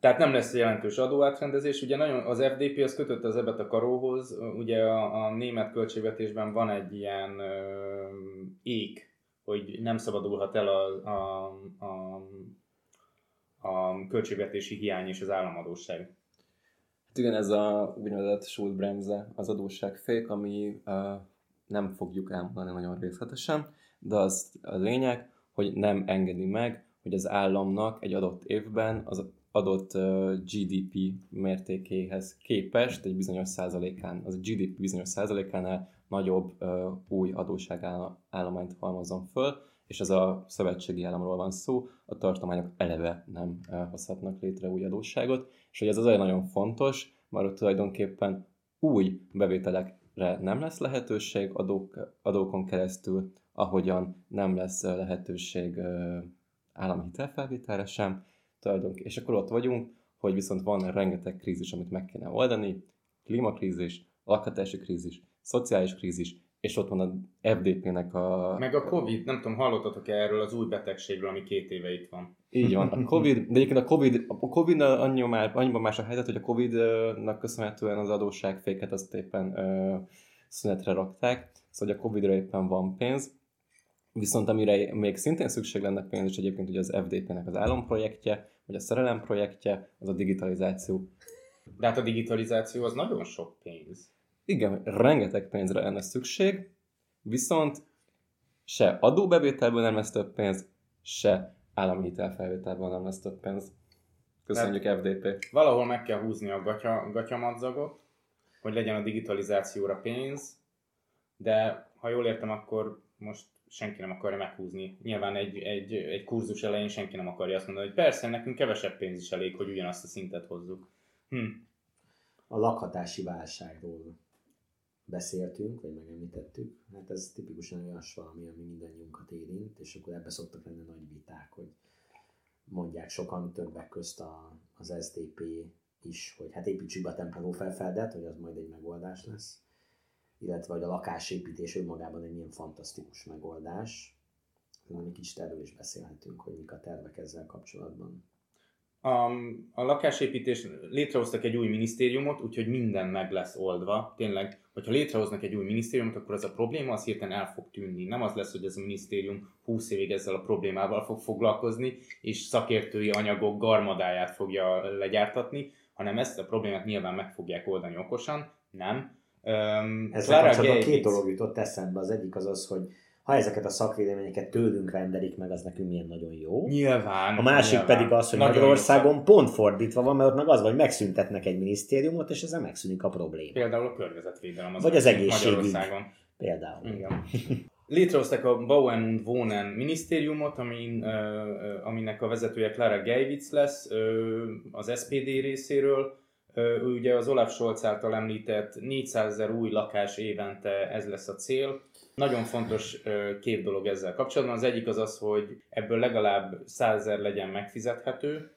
Tehát nem lesz jelentős adóátrendezés. Ugye nagyon az FDP az kötött az ebet a karóhoz. Ugye a, a német költségvetésben van egy ilyen ö, ék, hogy nem szabadulhat el a, a, a a költségvetési hiány és az államadóság. Hát igen, ez a úgynevezett Schulbremse, az adósságfék, ami uh, nem fogjuk elmondani nagyon részletesen, de az a lényeg, hogy nem engedi meg, hogy az államnak egy adott évben az adott GDP mértékéhez képest egy bizonyos százalékán, az GDP bizonyos százalékánál nagyobb új adósságállományt halmozzon föl, és ez a szövetségi államról van szó, a tartományok eleve nem hozhatnak létre új adósságot, és hogy ez az olyan nagyon fontos, mert ott tulajdonképpen új bevételekre nem lesz lehetőség adók, adókon keresztül, ahogyan nem lesz lehetőség állami hitelfelvételre sem, tulajdonképpen. És akkor ott vagyunk, hogy viszont van rengeteg krízis, amit meg kéne oldani, klímakrízis, lakhatási krízis, szociális krízis, és ott van a FDP-nek a... Meg a Covid, nem tudom, hallottatok-e erről az új betegségről, ami két éve itt van? Így van. A Covid, de egyébként a Covid, a Covid annyi már, annyiban más a helyzet, hogy a Covid-nak köszönhetően az adósságféket azt éppen ö, szünetre rakták, szóval a Covid-ra éppen van pénz. Viszont amire még szintén szükség lenne pénz, és egyébként ugye az FDP-nek az álomprojektje, vagy a szerelem projektje, az a digitalizáció. De hát a digitalizáció az nagyon sok pénz igen, rengeteg pénzre lenne szükség, viszont se adóbevételből nem lesz több pénz, se állami hitelfelvételből nem lesz több pénz. Köszönjük Tehát FDP. Valahol meg kell húzni a gatya, gatyamadzagot, hogy legyen a digitalizációra pénz, de ha jól értem, akkor most senki nem akarja meghúzni. Nyilván egy, egy, egy kurzus elején senki nem akarja azt mondani, hogy persze, nekünk kevesebb pénz is elég, hogy ugyanazt a szintet hozzuk. Hm. A lakhatási válságról beszéltünk, vagy megemlítettük, hát ez tipikusan olyas valami, ami mindannyiunkat érint, és akkor ebbe szoktak lenni nagy viták, hogy mondják sokan többek közt a, az SDP is, hogy hát építsük be a tempeló felfedet, hogy az majd egy megoldás lesz, illetve hogy a lakásépítés önmagában egy milyen fantasztikus megoldás. Egy kicsit erről is beszélhetünk, hogy mik a tervek ezzel kapcsolatban a, a lakásépítés, létrehoztak egy új minisztériumot, úgyhogy minden meg lesz oldva. Tényleg, hogyha létrehoznak egy új minisztériumot, akkor ez a probléma az hirtelen el fog tűnni. Nem az lesz, hogy ez a minisztérium 20 évig ezzel a problémával fog foglalkozni, és szakértői anyagok garmadáját fogja legyártatni, hanem ezt a problémát nyilván meg fogják oldani okosan. Nem. Um, Ezzel kapcsolatban két dolog jutott eszembe. Az egyik az az, hogy ha ezeket a szakvéleményeket tőlünk rendelik meg, az nekünk milyen nagyon jó. Nyilván. A másik nyilván. pedig az, hogy nagyon Magyarországon jó. pont fordítva van, mert meg az, hogy megszüntetnek egy minisztériumot, és ezzel megszűnik a probléma. Például a környezetvédelem. Az Vagy az egészségügy. Például. Igen. Létrehoztak a Bauen und Wohnen minisztériumot, amin, aminek a vezetője Clara Geiwitz lesz az SPD részéről. Uh, ugye az Olaf Scholz által említett 400 ezer új lakás évente ez lesz a cél nagyon fontos két dolog ezzel kapcsolatban. Az egyik az az, hogy ebből legalább százezer legyen megfizethető.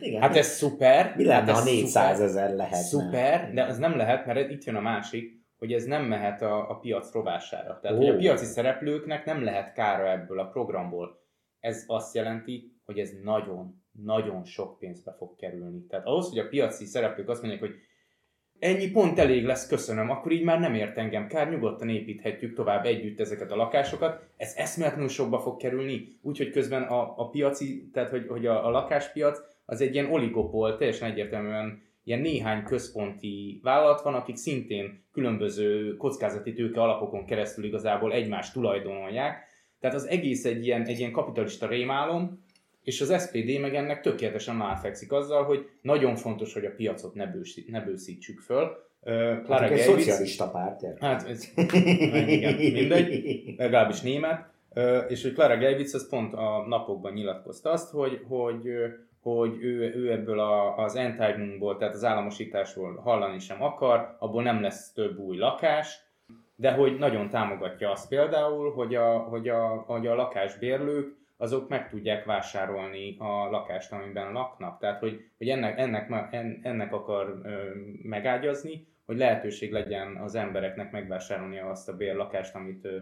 Igen. Hát ez szuper. Mi lenne, hát ha 400 ezer lehet? Szuper, de az nem lehet, mert itt jön a másik, hogy ez nem mehet a, a piac rovására. Tehát, oh. hogy a piaci szereplőknek nem lehet kára ebből a programból. Ez azt jelenti, hogy ez nagyon, nagyon sok pénzbe fog kerülni. Tehát ahhoz, hogy a piaci szereplők azt mondják, hogy ennyi pont elég lesz, köszönöm, akkor így már nem ért engem kár, nyugodtan építhetjük tovább együtt ezeket a lakásokat. Ez eszméletlenül sokba fog kerülni, úgyhogy közben a, a piaci, tehát hogy, hogy a, a lakáspiac az egy ilyen oligopol, teljesen egyértelműen ilyen néhány központi vállalat van, akik szintén különböző kockázati tőke alapokon keresztül igazából egymást tulajdonolják. Tehát az egész egy ilyen, egy ilyen kapitalista rémálom, és az SPD meg ennek tökéletesen máfekszik azzal, hogy nagyon fontos, hogy a piacot ne, bősít, ne bőszítsük föl. Uh, Clara hát egy szocialista párt, Hát, ez, igen, mindegy, legalábbis német. Uh, és hogy Clara Geibitz az pont a napokban nyilatkozta azt, hogy, hogy, hogy ő, ő ebből a, az entitlementból, tehát az államosításról hallani sem akar, abból nem lesz több új lakás, de hogy nagyon támogatja azt például, hogy a, hogy a, hogy a lakásbérlők azok meg tudják vásárolni a lakást, amiben laknak. Tehát, hogy, hogy ennek, ennek, ennek akar ö, megágyazni, hogy lehetőség legyen az embereknek megvásárolni azt a bérlakást, amit, ö,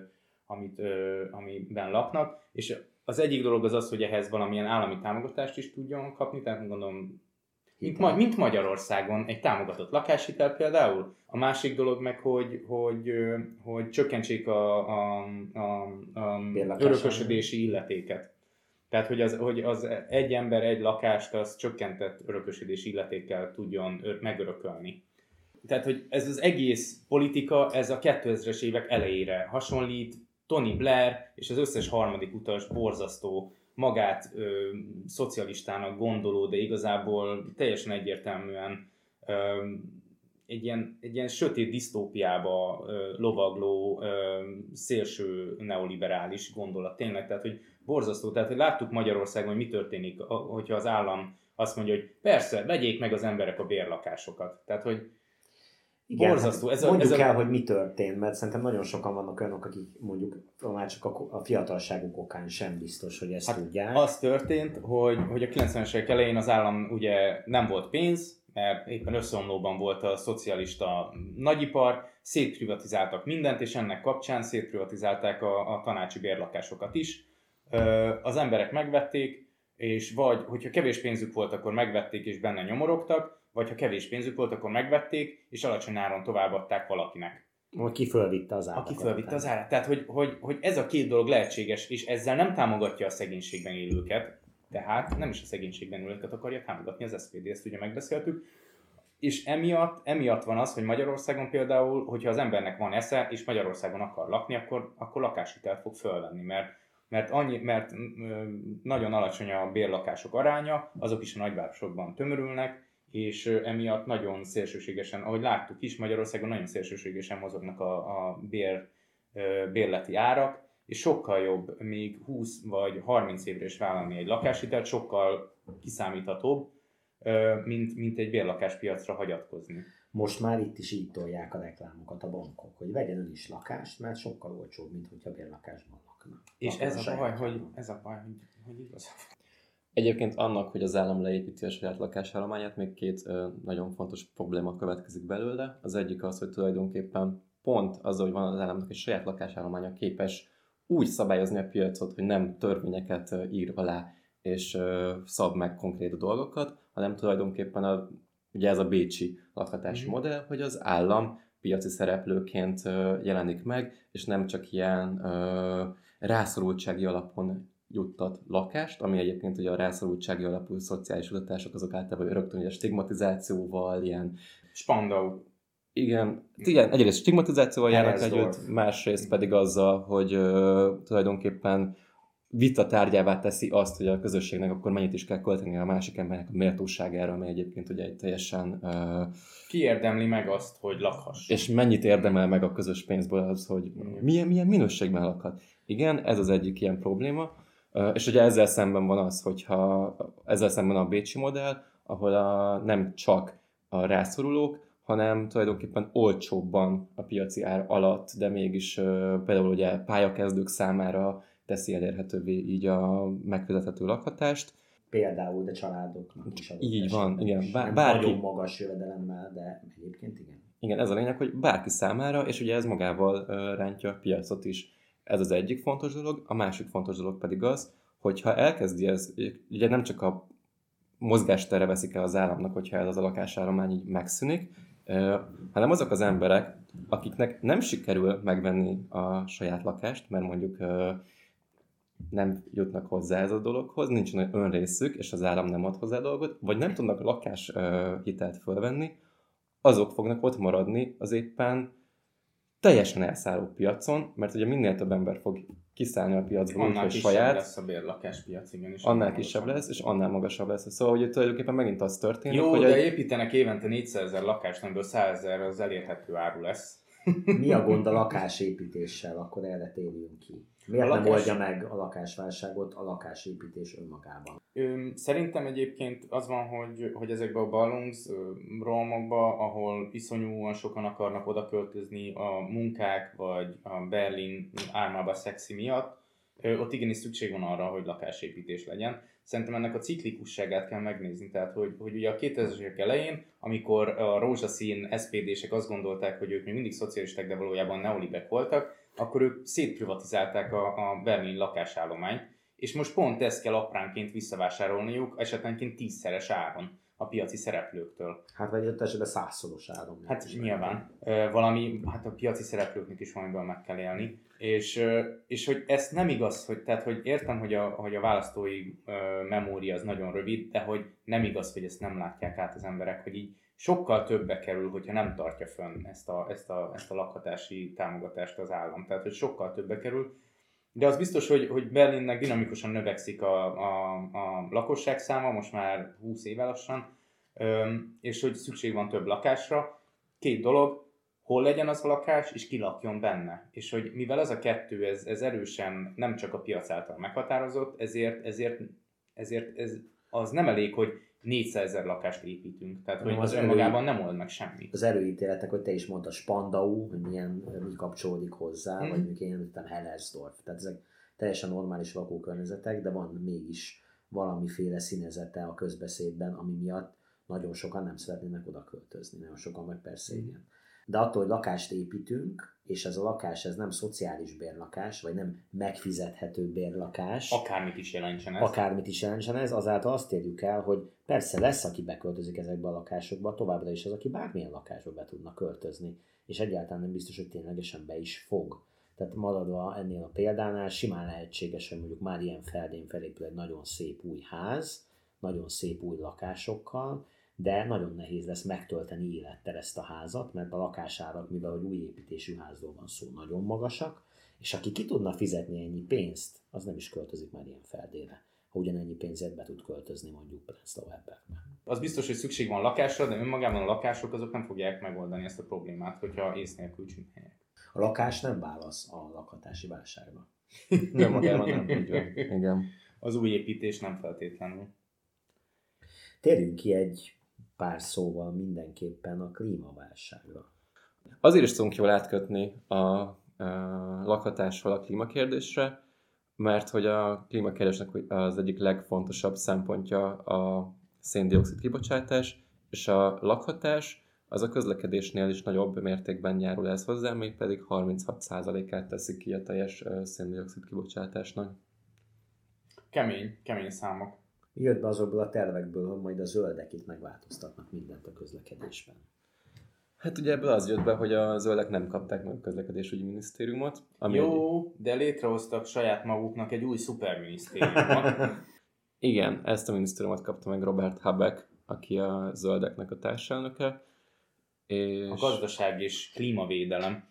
amit, ö, amiben laknak. És az egyik dolog az az, hogy ehhez valamilyen állami támogatást is tudjon kapni, tehát gondolom, mint, ma, mint Magyarországon egy támogatott lakáshitel például. A másik dolog meg, hogy, hogy, hogy csökkentsék a, a, a, a örökösödési illetéket. Tehát, hogy az, hogy az egy ember egy lakást az csökkentett örökösödési illetékkel tudjon megörökölni. Tehát, hogy ez az egész politika, ez a 2000-es évek elejére hasonlít, Tony Blair és az összes harmadik utas borzasztó magát ö, szocialistának gondoló, de igazából teljesen egyértelműen ö, egy ilyen, egy ilyen sötét disztópiába ö, lovagló ö, szélső neoliberális gondolat tényleg, tehát hogy borzasztó, tehát hogy láttuk Magyarországon, hogy mi történik, hogyha az állam azt mondja, hogy persze, vegyék meg az emberek a bérlakásokat. Tehát, hogy igen, Borzasztó. Ez a, mondjuk ez a... el, hogy mi történt, mert szerintem nagyon sokan vannak olyanok, akik mondjuk már csak a, a fiatalságuk okán sem biztos, hogy ezt hát tudják. Az történt, hogy, hogy a 90-es évek elején az állam ugye nem volt pénz, mert éppen összeomlóban volt a szocialista nagyipar, szétprivatizáltak mindent, és ennek kapcsán szétprivatizálták a, a tanácsi bérlakásokat is. Az emberek megvették, és vagy, hogyha kevés pénzük volt, akkor megvették és benne nyomorogtak, vagy ha kevés pénzük volt, akkor megvették, és alacsony áron továbbadták valakinek. Aki fölvitte az árat. Aki fölvitte az árat. Tehát, hogy, hogy, hogy ez a két dolog lehetséges, és ezzel nem támogatja a szegénységben élőket, tehát nem is a szegénységben élőket akarja támogatni az SPD, ezt ugye megbeszéltük. És emiatt, emiatt van az, hogy Magyarországon például, hogyha az embernek van esze, és Magyarországon akar lakni, akkor, akkor lakáshitelt fog fölvenni, mert mert, annyi, mert nagyon alacsony a bérlakások aránya, azok is a nagyvárosokban tömörülnek, és emiatt nagyon szélsőségesen, ahogy láttuk is, Magyarországon nagyon szélsőségesen mozognak a, a bér, bérleti árak, és sokkal jobb még 20 vagy 30 évre is vállalni egy lakáshitelt, sokkal kiszámíthatóbb, mint, mint egy bérlakáspiacra hagyatkozni. Most már itt is így tolják a reklámokat a bankok, hogy vegyen ön is lakást, mert sokkal olcsóbb, mint hogyha bérlakásban lakna. És ez a, baj, hogy, ez a baj, hogy, hogy igaz. Egyébként annak, hogy az állam leépíti a saját lakásállományát, még két ö, nagyon fontos probléma következik belőle. Az egyik az, hogy tulajdonképpen pont az, hogy van az államnak egy saját lakásállománya képes úgy szabályozni a piacot, hogy nem törvényeket ír alá és ö, szab meg konkrét dolgokat, hanem tulajdonképpen a, ugye ez a bécsi lakhatási mm-hmm. modell, hogy az állam piaci szereplőként ö, jelenik meg, és nem csak ilyen ö, rászorultsági alapon juttat lakást, ami egyébként ugye a rászorultsági alapú szociális utatások azok általában rögtön ugye stigmatizációval, ilyen Spandau. Igen, igen egyrészt stigmatizációval járnak együtt, másrészt pedig azzal, hogy uh, tulajdonképpen vita tárgyává teszi azt, hogy a közösségnek akkor mennyit is kell költeni a másik embernek a méltóságára, ami egyébként ugye egy teljesen... Uh, Ki érdemli meg azt, hogy lakhass? És mennyit érdemel meg a közös pénzből az, hogy milyen, milyen minőségben lakhat. Igen, ez az egyik ilyen probléma. És ugye ezzel szemben van az, hogyha ezzel szemben a Bécsi modell, ahol a, nem csak a rászorulók, hanem tulajdonképpen olcsóbban a piaci ár alatt, de mégis például ugye pályakezdők számára teszi elérhetővé így a megfizethető lakhatást. Például, de családoknak is Így van, igen. Bár, bárki... Nagyon magas jövedelemmel, de egyébként igen. Igen, ez a lényeg, hogy bárki számára, és ugye ez magával rántja a piacot is. Ez az egyik fontos dolog, a másik fontos dolog pedig az, hogyha elkezdi ez, ugye nem csak a mozgástere veszik el az államnak, hogyha ez az a lakásállomány így megszűnik, hanem azok az emberek, akiknek nem sikerül megvenni a saját lakást, mert mondjuk nem jutnak hozzá ez a dologhoz, nincs önrészük, és az állam nem ad hozzá dolgot, vagy nem tudnak lakás hitelt fölvenni, azok fognak ott maradni az éppen teljesen elszálló piacon, mert ugye minél több ember fog kiszállni a piacból, annál kisebb saját, lesz a bérlakáspiac, igen. És annál kisebb lesz, és annál magasabb lesz. Szóval, hogy tulajdonképpen megint az történik, Jó, hogy de egy... építenek évente 400 ezer lakást, amiből 100 ezer az elérhető áru lesz. Mi a gond a lakásépítéssel? Akkor erre térjünk ki. Miért a lakás... nem oldja meg a lakásválságot a lakásépítés önmagában? Szerintem egyébként az van, hogy, hogy ezekbe a ballons romokba, ahol iszonyúan sokan akarnak oda költözni a munkák, vagy a Berlin álmába szexi miatt, ott igenis szükség van arra, hogy lakásépítés legyen. Szerintem ennek a ciklikusságát kell megnézni. Tehát, hogy, hogy ugye a 2000-es elején, amikor a rózsaszín SPD-sek azt gondolták, hogy ők még mindig szocialisták, de valójában neolibek voltak, akkor ők szétprivatizálták a, a Berlin lakásállományt, és most pont ezt kell apránként visszavásárolniuk, esetenként tízszeres áron a piaci szereplőktől. Hát vagy ott esetben százszoros áron. Hát nyilván. Valami, hát a piaci szereplőknek is valamiből meg kell élni. És, és hogy ezt nem igaz, hogy, tehát hogy értem, hogy a, hogy a választói memória az nagyon rövid, de hogy nem igaz, hogy ezt nem látják át az emberek, hogy így sokkal többe kerül, hogyha nem tartja fönn ezt a, ezt a, ezt a lakhatási támogatást az állam. Tehát, hogy sokkal többe kerül. De az biztos, hogy, hogy Berlinnek dinamikusan növekszik a, a, a lakosság száma, most már 20 éve lassan, és hogy szükség van több lakásra. Két dolog, hol legyen az a lakás, és ki lakjon benne. És hogy mivel ez a kettő, ez, ez erősen nem csak a piac által meghatározott, ezért, ezért, ezért ez, az nem elég, hogy 400 ezer lakást építünk. Tehát, hogy az, az önmagában nem old meg semmit. Az előítéletek, hogy te is mondtad, Spandau, hogy milyen, mi kapcsolódik hozzá, mm. vagy mondjuk én említettem Hellersdorf. Tehát ezek teljesen normális lakókörnyezetek, de van mégis valamiféle színezete a közbeszédben, ami miatt nagyon sokan nem szeretnének oda költözni, nagyon sokan meg persze igen. Mm. De attól, hogy lakást építünk, és ez a lakás ez nem szociális bérlakás, vagy nem megfizethető bérlakás. Akármit is jelentsen ez. Akármit is jelentsen ez, azáltal azt érjük el, hogy persze lesz, aki beköltözik ezekbe a lakásokba, továbbra is az, aki bármilyen lakásba be tudna költözni, és egyáltalán nem biztos, hogy ténylegesen be is fog. Tehát maradva ennél a példánál simán lehetséges, hogy mondjuk már ilyen feldén felépül egy nagyon szép új ház, nagyon szép új lakásokkal, de nagyon nehéz lesz megtölteni élettel ezt a házat, mert a lakásárak, mivel hogy új építésű házról van szó, nagyon magasak, és aki ki tudna fizetni ennyi pénzt, az nem is költözik már ilyen feldére ha ugyanennyi pénzért be tud költözni mondjuk Prenzlau Ebberbe. Az biztos, hogy szükség van lakásra, de önmagában a lakások azok nem fogják megoldani ezt a problémát, hogyha ész nélkül helyek. A lakás nem válasz a lakhatási válságra. nem magában nem, Igen. Az új építés nem feltétlenül. Térjünk ki egy pár szóval mindenképpen a klímaválságra. Azért is tudunk jól átkötni a, a lakhatásról a klímakérdésre, mert hogy a klímakérdésnek az egyik legfontosabb szempontja a széndiokszid kibocsátás, és a lakhatás az a közlekedésnél is nagyobb mértékben járul ez hozzá, még pedig 36%-át teszik ki a teljes széndiokszid kibocsátásnak. Kemény, kemény számok jött be azokból a tervekből, hogy majd a zöldek itt megváltoztatnak mindent a közlekedésben. Hát ugye ebből az jött be, hogy a zöldek nem kapták meg a közlekedésügyi minisztériumot. Ami Jó, egy... de létrehoztak saját maguknak egy új szuperminisztériumot. Igen, ezt a minisztériumot kapta meg Robert Habeck, aki a zöldeknek a társelnöke. És... A gazdaság és klímavédelem.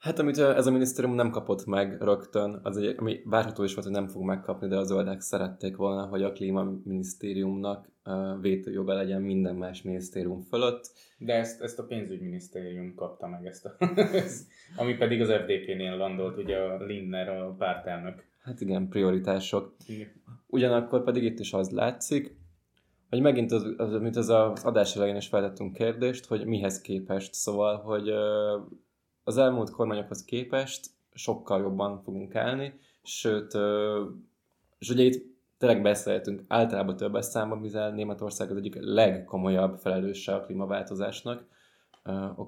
Hát amit ez a minisztérium nem kapott meg rögtön, az egy, ami várható is volt, hogy nem fog megkapni, de a zöldek szerették volna, hogy a klímaminisztériumnak vétőjoga legyen minden más minisztérium fölött. De ezt, ezt a pénzügyminisztérium kapta meg, ezt a, ami pedig az FDP-nél landolt, ugye a Lindner, a pártelnök. Hát igen, prioritások. Ugyanakkor pedig itt is az látszik, hogy megint az, az mint az, az adás elején is feltettünk kérdést, hogy mihez képest, szóval, hogy az elmúlt kormányokhoz képest sokkal jobban fogunk állni, sőt, és ugye itt tényleg beszéltünk általában többes számban, mivel Németország az egyik legkomolyabb felelőse a klímaváltozásnak,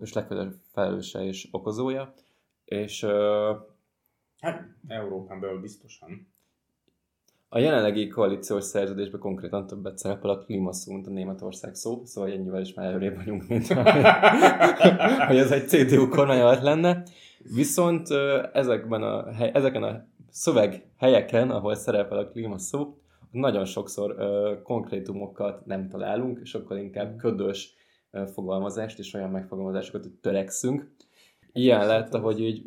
és legfőbb felelőse és okozója. És Hát Európán belül biztosan. A jelenlegi koalíciós szerződésben konkrétan többet szerepel a klímaszó, mint a Németország szó, szóval ennyivel is már előrébb vagyunk, mint hogy ez egy CDU kormány alatt lenne. Viszont ezekben a, ezeken a szöveg helyeken, ahol szerepel a klímaszó, nagyon sokszor uh, konkrétumokat nem találunk, sokkal inkább ködös uh, fogalmazást és olyan megfogalmazásokat, hogy törekszünk. Ilyen lett, hogy így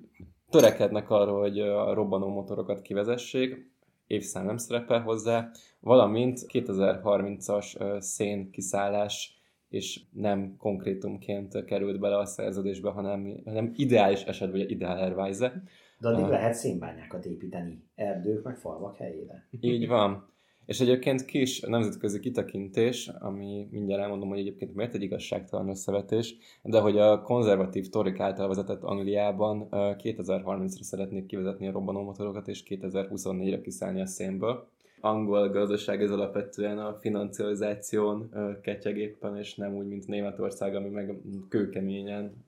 törekednek arra, hogy a robbanó motorokat kivezessék, évszám nem szerepel hozzá, valamint 2030-as szén kiszállás és nem konkrétumként került bele a szerződésbe, hanem, hanem ideális esetben, vagy ideál ervájze. De addig uh, lehet szénbányákat építeni, erdők meg falvak helyére. Így van. És egyébként kis nemzetközi kitekintés, ami mindjárt elmondom, hogy egyébként miért egy igazságtalan összevetés, de hogy a konzervatív torik által vezetett Angliában 2030-ra szeretnék kivezetni a robbanómotorokat, és 2024-re kiszállni a szénből. Angol gazdaság ez alapvetően a financializáción ketyeg éppen, és nem úgy, mint Németország, ami meg kőkeményen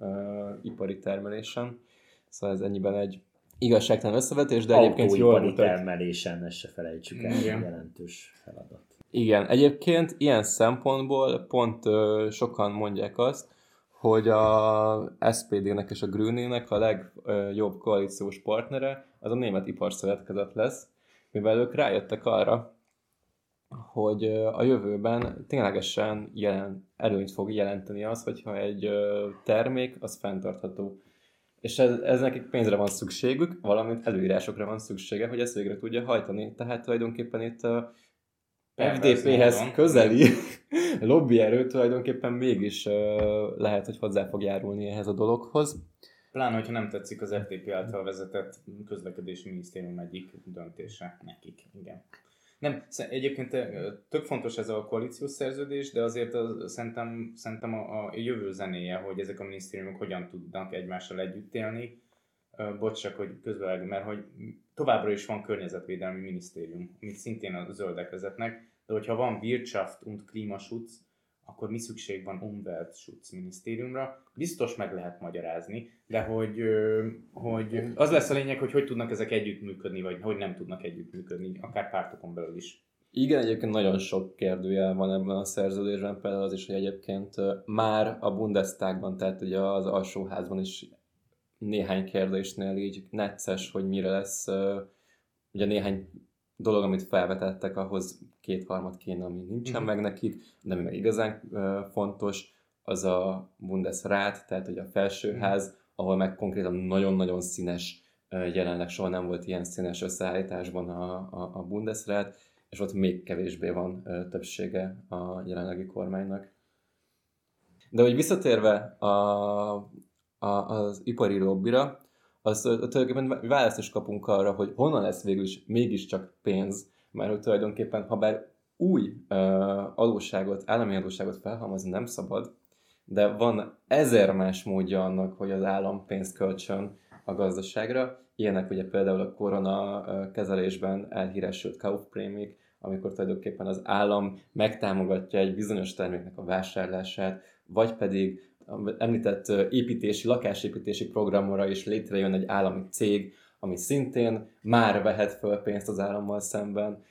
ipari termelésen. Szóval ez ennyiben egy igazságtalan összevetés, de egyébként jól mutat. termelésen, ezt se felejtsük el, Igen. jelentős feladat. Igen, egyébként ilyen szempontból pont ö, sokan mondják azt, hogy a SPD-nek és a Grünének a legjobb koalíciós partnere az a német iparszövetkezet lesz, mivel ők rájöttek arra, hogy a jövőben ténylegesen jelen, előnyt fog jelenteni az, hogyha egy termék az fenntartható és ez, ez nekik pénzre van szükségük, valamint előírásokra van szüksége, hogy ezt végre tudja hajtani. Tehát tulajdonképpen itt a FDP-hez közeli lobbyerő tulajdonképpen mégis lehet, hogy hozzá fog járulni ehhez a dologhoz. Pláne, hogyha nem tetszik az FDP által vezetett közlekedési minisztérium egyik döntése nekik. Igen. Nem, egyébként tök fontos ez a koalíciós szerződés, de azért az, szerintem, szerintem a, a jövő zenéje, hogy ezek a minisztériumok hogyan tudnak egymással együtt élni. Bocs, hogy közben, mert hogy továbbra is van környezetvédelmi minisztérium, amit szintén a zöldek vezetnek, de hogyha van Wirtschaft und Klimaschutz, akkor mi szükség van Umweltschutzminisztériumra. Biztos meg lehet magyarázni, de hogy, hogy az lesz a lényeg, hogy hogy tudnak ezek együttműködni, vagy hogy nem tudnak együttműködni, akár pártokon belül is. Igen, egyébként nagyon sok kérdőjel van ebben a szerződésben, például az is, hogy egyébként már a Bundestagban, tehát ugye az alsóházban is néhány kérdésnél így necces, hogy mire lesz, ugye néhány dolog, amit felvetettek, ahhoz kétharmad kéne, ami nincsen uh-huh. meg nekik, de ami meg igazán uh, fontos, az a Bundesrat, tehát hogy a felsőház, uh-huh. ahol meg konkrétan nagyon-nagyon színes, uh, jelenleg soha nem volt ilyen színes összeállításban a, a, a Bundesrat, és ott még kevésbé van uh, többsége a jelenlegi kormánynak. De hogy visszatérve a, a, az ipari lobbira, az tulajdonképpen választ is kapunk arra, hogy honnan lesz végül is mégiscsak pénz, mert hogy tulajdonképpen, ha bár új uh, adósságot, állami adósságot felhalmozni nem szabad, de van ezer más módja annak, hogy az állam pénzt költsön a gazdaságra. Ilyenek ugye például a korona kezelésben elhíresült Kaufprémik, amikor tulajdonképpen az állam megtámogatja egy bizonyos terméknek a vásárlását, vagy pedig említett építési, lakásépítési programra is létrejön egy állami cég, ami szintén már vehet föl pénzt az állammal szemben.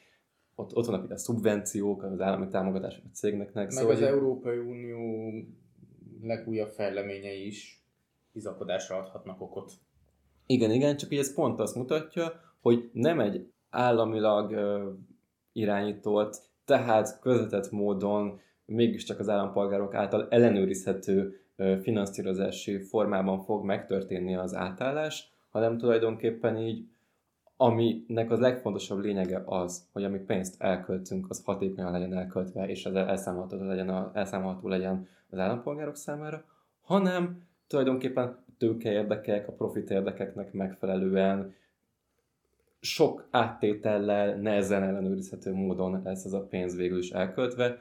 Ott, ott vannak a szubvenciók, az állami támogatások a cégnek. Meg szóval az Európai Unió legújabb fejleményei is bizakodásra adhatnak okot. Igen, igen, csak így ez pont azt mutatja, hogy nem egy államilag uh, irányított, tehát közvetett módon mégiscsak az állampolgárok által ellenőrizhető finanszírozási formában fog megtörténni az átállás, hanem tulajdonképpen így, aminek az legfontosabb lényege az, hogy ami pénzt elköltünk, az hatékonyan legyen elköltve, és az elszámolható legyen, a, elszámolható legyen az állampolgárok számára, hanem tulajdonképpen tőke érdekek, a profit érdekeknek megfelelően sok áttétellel, nehezen ellenőrizhető módon lesz ez a pénz végül is elköltve,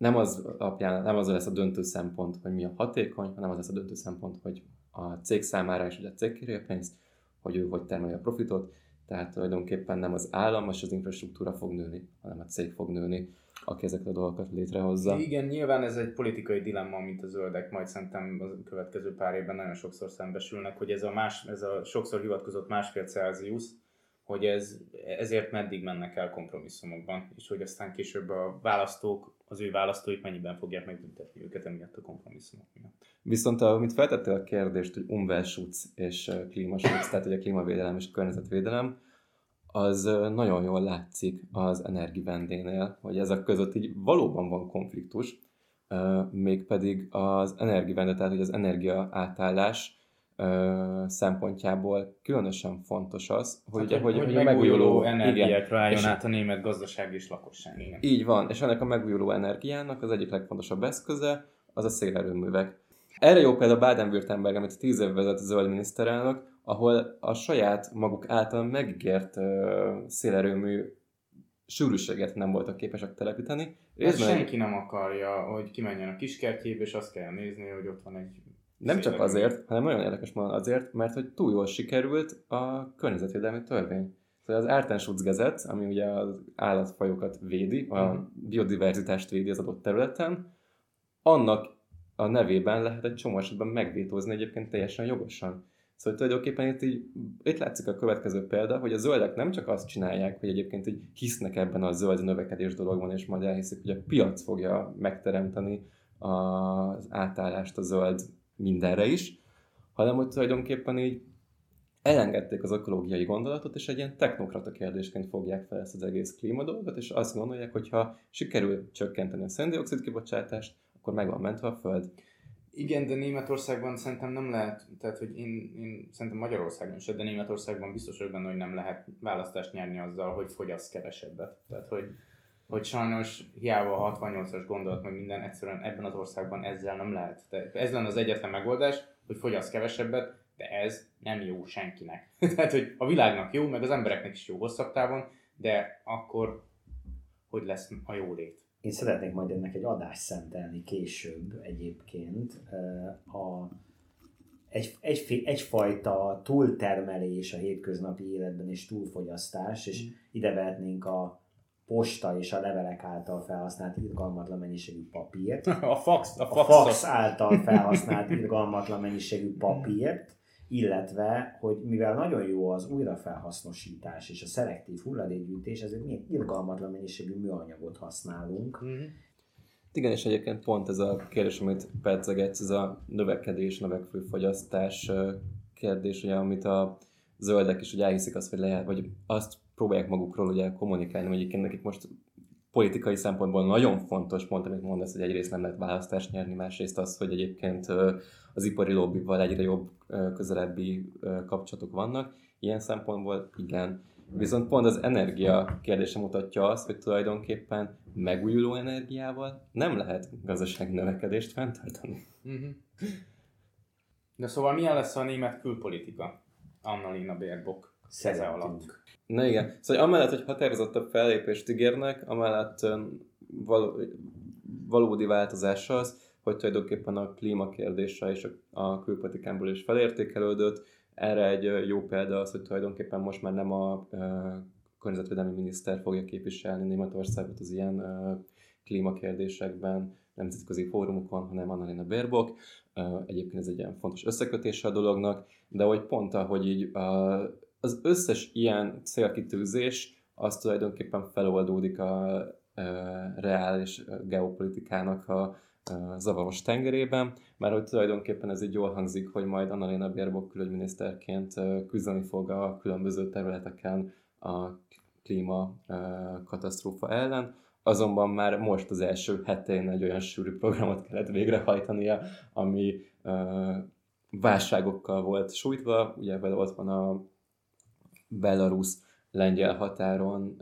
nem az alapján, nem az lesz a döntő szempont, hogy mi a hatékony, hanem az lesz a döntő szempont, hogy a cég számára is, hogy a cég kéri a pénzt, hogy ő hogy termelje a profitot, Tehát tulajdonképpen nem az állam és az infrastruktúra fog nőni, hanem a cég fog nőni, aki ezeket a dolgokat létrehozza. Igen, nyilván ez egy politikai dilemma, amit a zöldek majd szerintem a következő pár évben nagyon sokszor szembesülnek, hogy ez a, más, ez a sokszor hivatkozott másfél Celsius, hogy ez, ezért meddig mennek el kompromisszumokban, és hogy aztán később a választók, az ő választóik mennyiben fogják megbüntetni őket emiatt a kompromisszumok miatt. Viszont amit feltettél a kérdést, hogy umweltschutz és klímaschutz, tehát hogy a klímavédelem és a környezetvédelem, az nagyon jól látszik az energivendénél, hogy ezek között így valóban van konfliktus, mégpedig az energivende, tehát hogy az energia átállás szempontjából különösen fontos az, hogy, hát, hogy, hogy, hogy a megújuló energiákra álljon át a német gazdaság és lakosság. Igen. Így van, és ennek a megújuló energiának az egyik legfontosabb eszköze az a szélerőművek. Erre jó például Baden-Württemberg, amit 10 év vezet a zöld miniszterelnök, ahol a saját maguk által megígért uh, szélerőmű sűrűséget nem voltak képesek telepíteni. Ez senki nem akarja, hogy kimenjen a kiskertjébe, és azt kell nézni, hogy ott van egy nem csak azért, hanem nagyon érdekes módon azért, mert hogy túl jól sikerült a környezetvédelmi törvény. Szóval az Artenschutzgesetz, ami ugye az állatfajokat védi, a mhm. biodiverzitást védi az adott területen, annak a nevében lehet egy csomó esetben megvétózni egyébként teljesen jogosan. Szóval tulajdonképpen itt, így, itt látszik a következő példa, hogy a zöldek nem csak azt csinálják, hogy egyébként így hisznek ebben a zöld növekedés dologban, és majd elhiszik, hogy a piac fogja megteremteni az átállást a zöld mindenre is, hanem hogy tulajdonképpen így elengedték az ökológiai gondolatot, és egy ilyen technokrata kérdésként fogják fel ezt az egész klímadolgot, és azt gondolják, hogy ha sikerül csökkenteni a széndiokszid kibocsátást, akkor meg van mentve a Föld. Igen, de Németországban szerintem nem lehet, tehát hogy én, én szerintem Magyarországon is, de Németországban biztos vagyok benne, hogy nem lehet választást nyerni azzal, hogy fogyasz kevesebbet. Tehát, hogy, hogy sajnos hiába a 68-as gondolat, meg minden, egyszerűen ebben az országban ezzel nem lehet. De ez lenne az egyetlen megoldás, hogy fogyasz kevesebbet, de ez nem jó senkinek. Tehát, hogy a világnak jó, meg az embereknek is jó hosszabb távon, de akkor hogy lesz a jólét? Én szeretnék majd ennek egy adást szentelni később egyébként. A, egy, egy, egyfajta túltermelés a hétköznapi életben és túlfogyasztás, és mm. ide vehetnénk a posta és a levelek által felhasznált irgalmatlan mennyiségű papírt. A fax, a fax, a fax által felhasznált irgalmatlan mennyiségű papírt, illetve, hogy mivel nagyon jó az újrafelhasznosítás és a szelektív hulladékgyűjtés, ezért milyen irgalmatlan mennyiségű műanyagot használunk. Mm-hmm. Igen, és egyébként pont ez a kérdés, amit percegetsz, ez a növekedés, növekvő fogyasztás kérdés, ugye, amit a zöldek is ugye elhiszik azt, hogy lehet, vagy azt próbálják magukról ugye kommunikálni, hogy egyébként nekik most politikai szempontból nagyon fontos pont, amit mondasz, hogy egyrészt nem lehet választást nyerni, másrészt az, hogy egyébként az ipari lobbival egyre jobb, közelebbi kapcsolatok vannak. Ilyen szempontból igen. Viszont pont az energia kérdése mutatja azt, hogy tulajdonképpen megújuló energiával nem lehet gazdasági növekedést fenntartani. De szóval milyen lesz a német külpolitika? Annalina Baerbock szeze alatt. Na igen. Szóval amellett, hogy határozottabb fellépést ígérnek, amellett való, valódi változás az, hogy tulajdonképpen a klímakérdése és a külpolitikámból is felértékelődött. Erre egy jó példa az, hogy tulajdonképpen most már nem a környezetvédelmi miniszter fogja képviselni Németországot az ilyen klímakérdésekben, nemzetközi fórumokon, hanem Annalena Baerbock. Egyébként ez egy ilyen fontos összekötése a dolognak, de hogy pont ahogy így az összes ilyen célkitűzés az tulajdonképpen feloldódik a e, reális geopolitikának a e, zavaros tengerében, mert hogy tulajdonképpen ez így jól hangzik, hogy majd Annalena Baerbock külügyminiszterként küzdeni fog a különböző területeken a klíma e, katasztrófa ellen, azonban már most az első hetén egy olyan sűrű programot kellett végrehajtania, ami válságokkal volt sújtva, ugye ott van a Belarus lengyel határon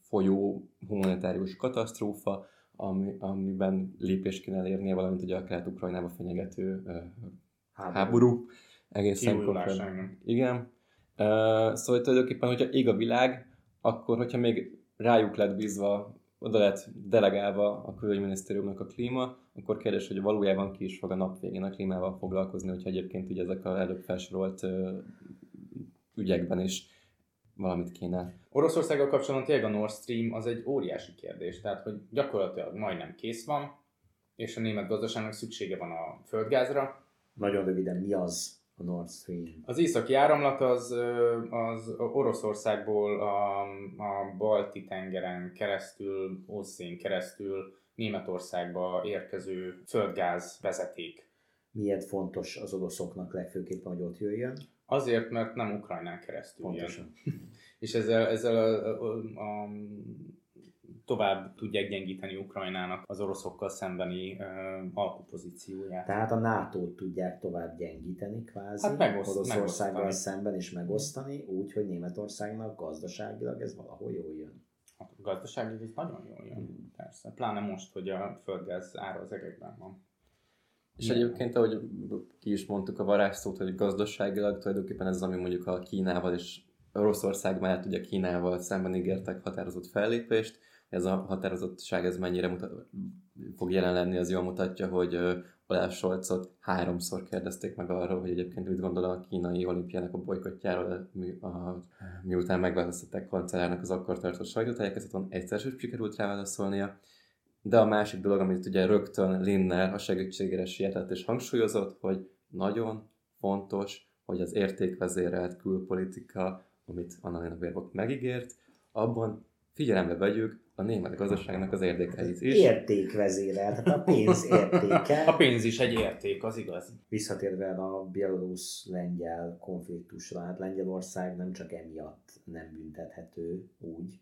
folyó humanitárius katasztrófa, ami, amiben lépést kéne elérnie, valamint ugye a kelet-ukrajnába fenyegető háború. háború. Egészen konkrétan. Igen. Szóval tulajdonképpen, hogyha ég a világ, akkor hogyha még rájuk lett bízva, oda lett delegálva a külügyminisztériumnak a klíma, akkor kérdés, hogy valójában ki is fog a nap végén a klímával foglalkozni, hogyha egyébként ugye ezek a előbb felsorolt ügyekben is valamit kéne. Oroszországgal kapcsolatban tényleg a Nord Stream az egy óriási kérdés, tehát hogy gyakorlatilag majdnem kész van, és a német gazdaságnak szüksége van a földgázra. Nagyon röviden, mi az a Nord Stream? Az északi áramlat az, az Oroszországból a, a Balti tengeren keresztül, Ószén keresztül Németországba érkező földgáz vezeték. Miért fontos az oroszoknak legfőképpen, hogy ott jöjjön? Azért, mert nem Ukrajnán keresztül Pontosan. jön. És ezzel, ezzel a, a, a, tovább tudják gyengíteni Ukrajnának az oroszokkal szembeni alkupozícióját. Tehát a nato tudják tovább gyengíteni kvázi hát megoszt, Oroszországgal megosztani. szemben és megosztani, úgy, hogy Németországnak gazdaságilag ez valahol jól jön. Hát a gazdaságilag ez nagyon jól jön, Hmm. persze. Pláne most, hogy a földgáz ára az egekben van. És egyébként, ahogy ki is mondtuk a varázsszót, hogy gazdaságilag tulajdonképpen ez az, ami mondjuk a Kínával és Oroszország mellett ugye Kínával szemben ígértek határozott fellépést, ez a határozottság ez mennyire mutat, fog jelen lenni, az jól mutatja, hogy Olaf Scholzot háromszor kérdezték meg arról, hogy egyébként mit gondol a kínai olimpiának a bolykottjáról, mi, a, miután megválasztották kancellárnak az akkor tartott sajtótájékoztatón, egyszer sem sikerült rá válaszolnia. De a másik dolog, amit ugye rögtön Linner a segítségére sietett és hangsúlyozott, hogy nagyon fontos, hogy az értékvezérelt külpolitika, amit Annalena Baerbock megígért, abban figyelembe vegyük a német gazdaságnak az érdekeit is. Értékvezérel, tehát a pénz értéke. A pénz is egy érték, az igaz. Visszatérve a bielorusz-lengyel konfliktusra, hát Lengyelország nem csak emiatt nem büntethető úgy,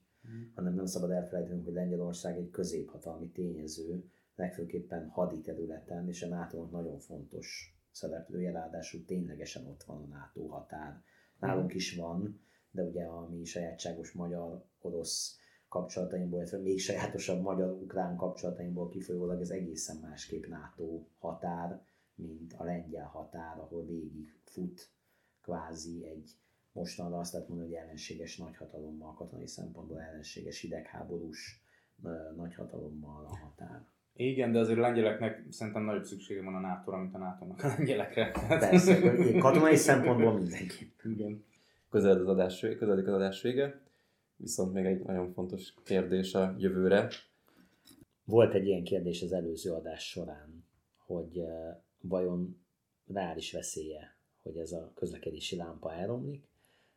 hanem nem szabad elfelejtenünk, hogy Lengyelország egy középhatalmi tényező, legfőképpen hadi területen, és a nato nagyon fontos szereplője, ráadásul ténylegesen ott van a NATO határ. Nálunk is van, de ugye a mi sajátságos magyar-orosz kapcsolatainkból, illetve még sajátosabb magyar-ukrán kapcsolatainkból kifolyólag ez egészen másképp NATO határ, mint a lengyel határ, ahol végig fut kvázi egy mostanra azt lehet mondani, hogy ellenséges nagyhatalommal, katonai szempontból ellenséges hidegháborús nagyhatalommal a határ. Igen, de azért a lengyeleknek szerintem nagyobb szüksége van a nato mint a NATO-nak a lengyelekre. Persze, katonai szempontból mindenki. Igen. Közeled az adás, közeledik az adás vége, viszont még egy nagyon fontos kérdés a jövőre. Volt egy ilyen kérdés az előző adás során, hogy vajon reális veszélye, hogy ez a közlekedési lámpa elromlik,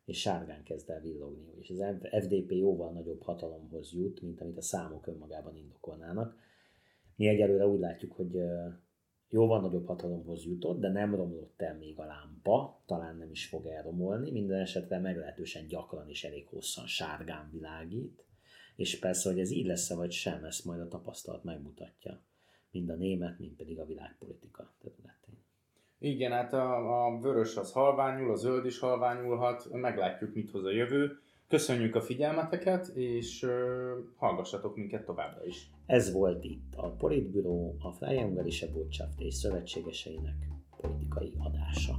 és sárgán kezd el villogni, és az FDP jóval nagyobb hatalomhoz jut, mint amit a számok önmagában indokolnának. Mi egyelőre úgy látjuk, hogy jóval nagyobb hatalomhoz jutott, de nem romlott el még a lámpa, talán nem is fog elromolni, minden esetre meglehetősen gyakran és elég hosszan sárgán világít, és persze, hogy ez így lesz-e vagy sem, ezt majd a tapasztalat megmutatja, mind a német, mind pedig a világpolitika területén. Igen, hát a, a vörös az halványul, a zöld is halványulhat, meglátjuk, mit hoz a jövő. Köszönjük a figyelmeteket, és uh, hallgassatok minket továbbra is. Ez volt itt a Politbüró, a Freie Ungarische Botschaft és szövetségeseinek politikai adása.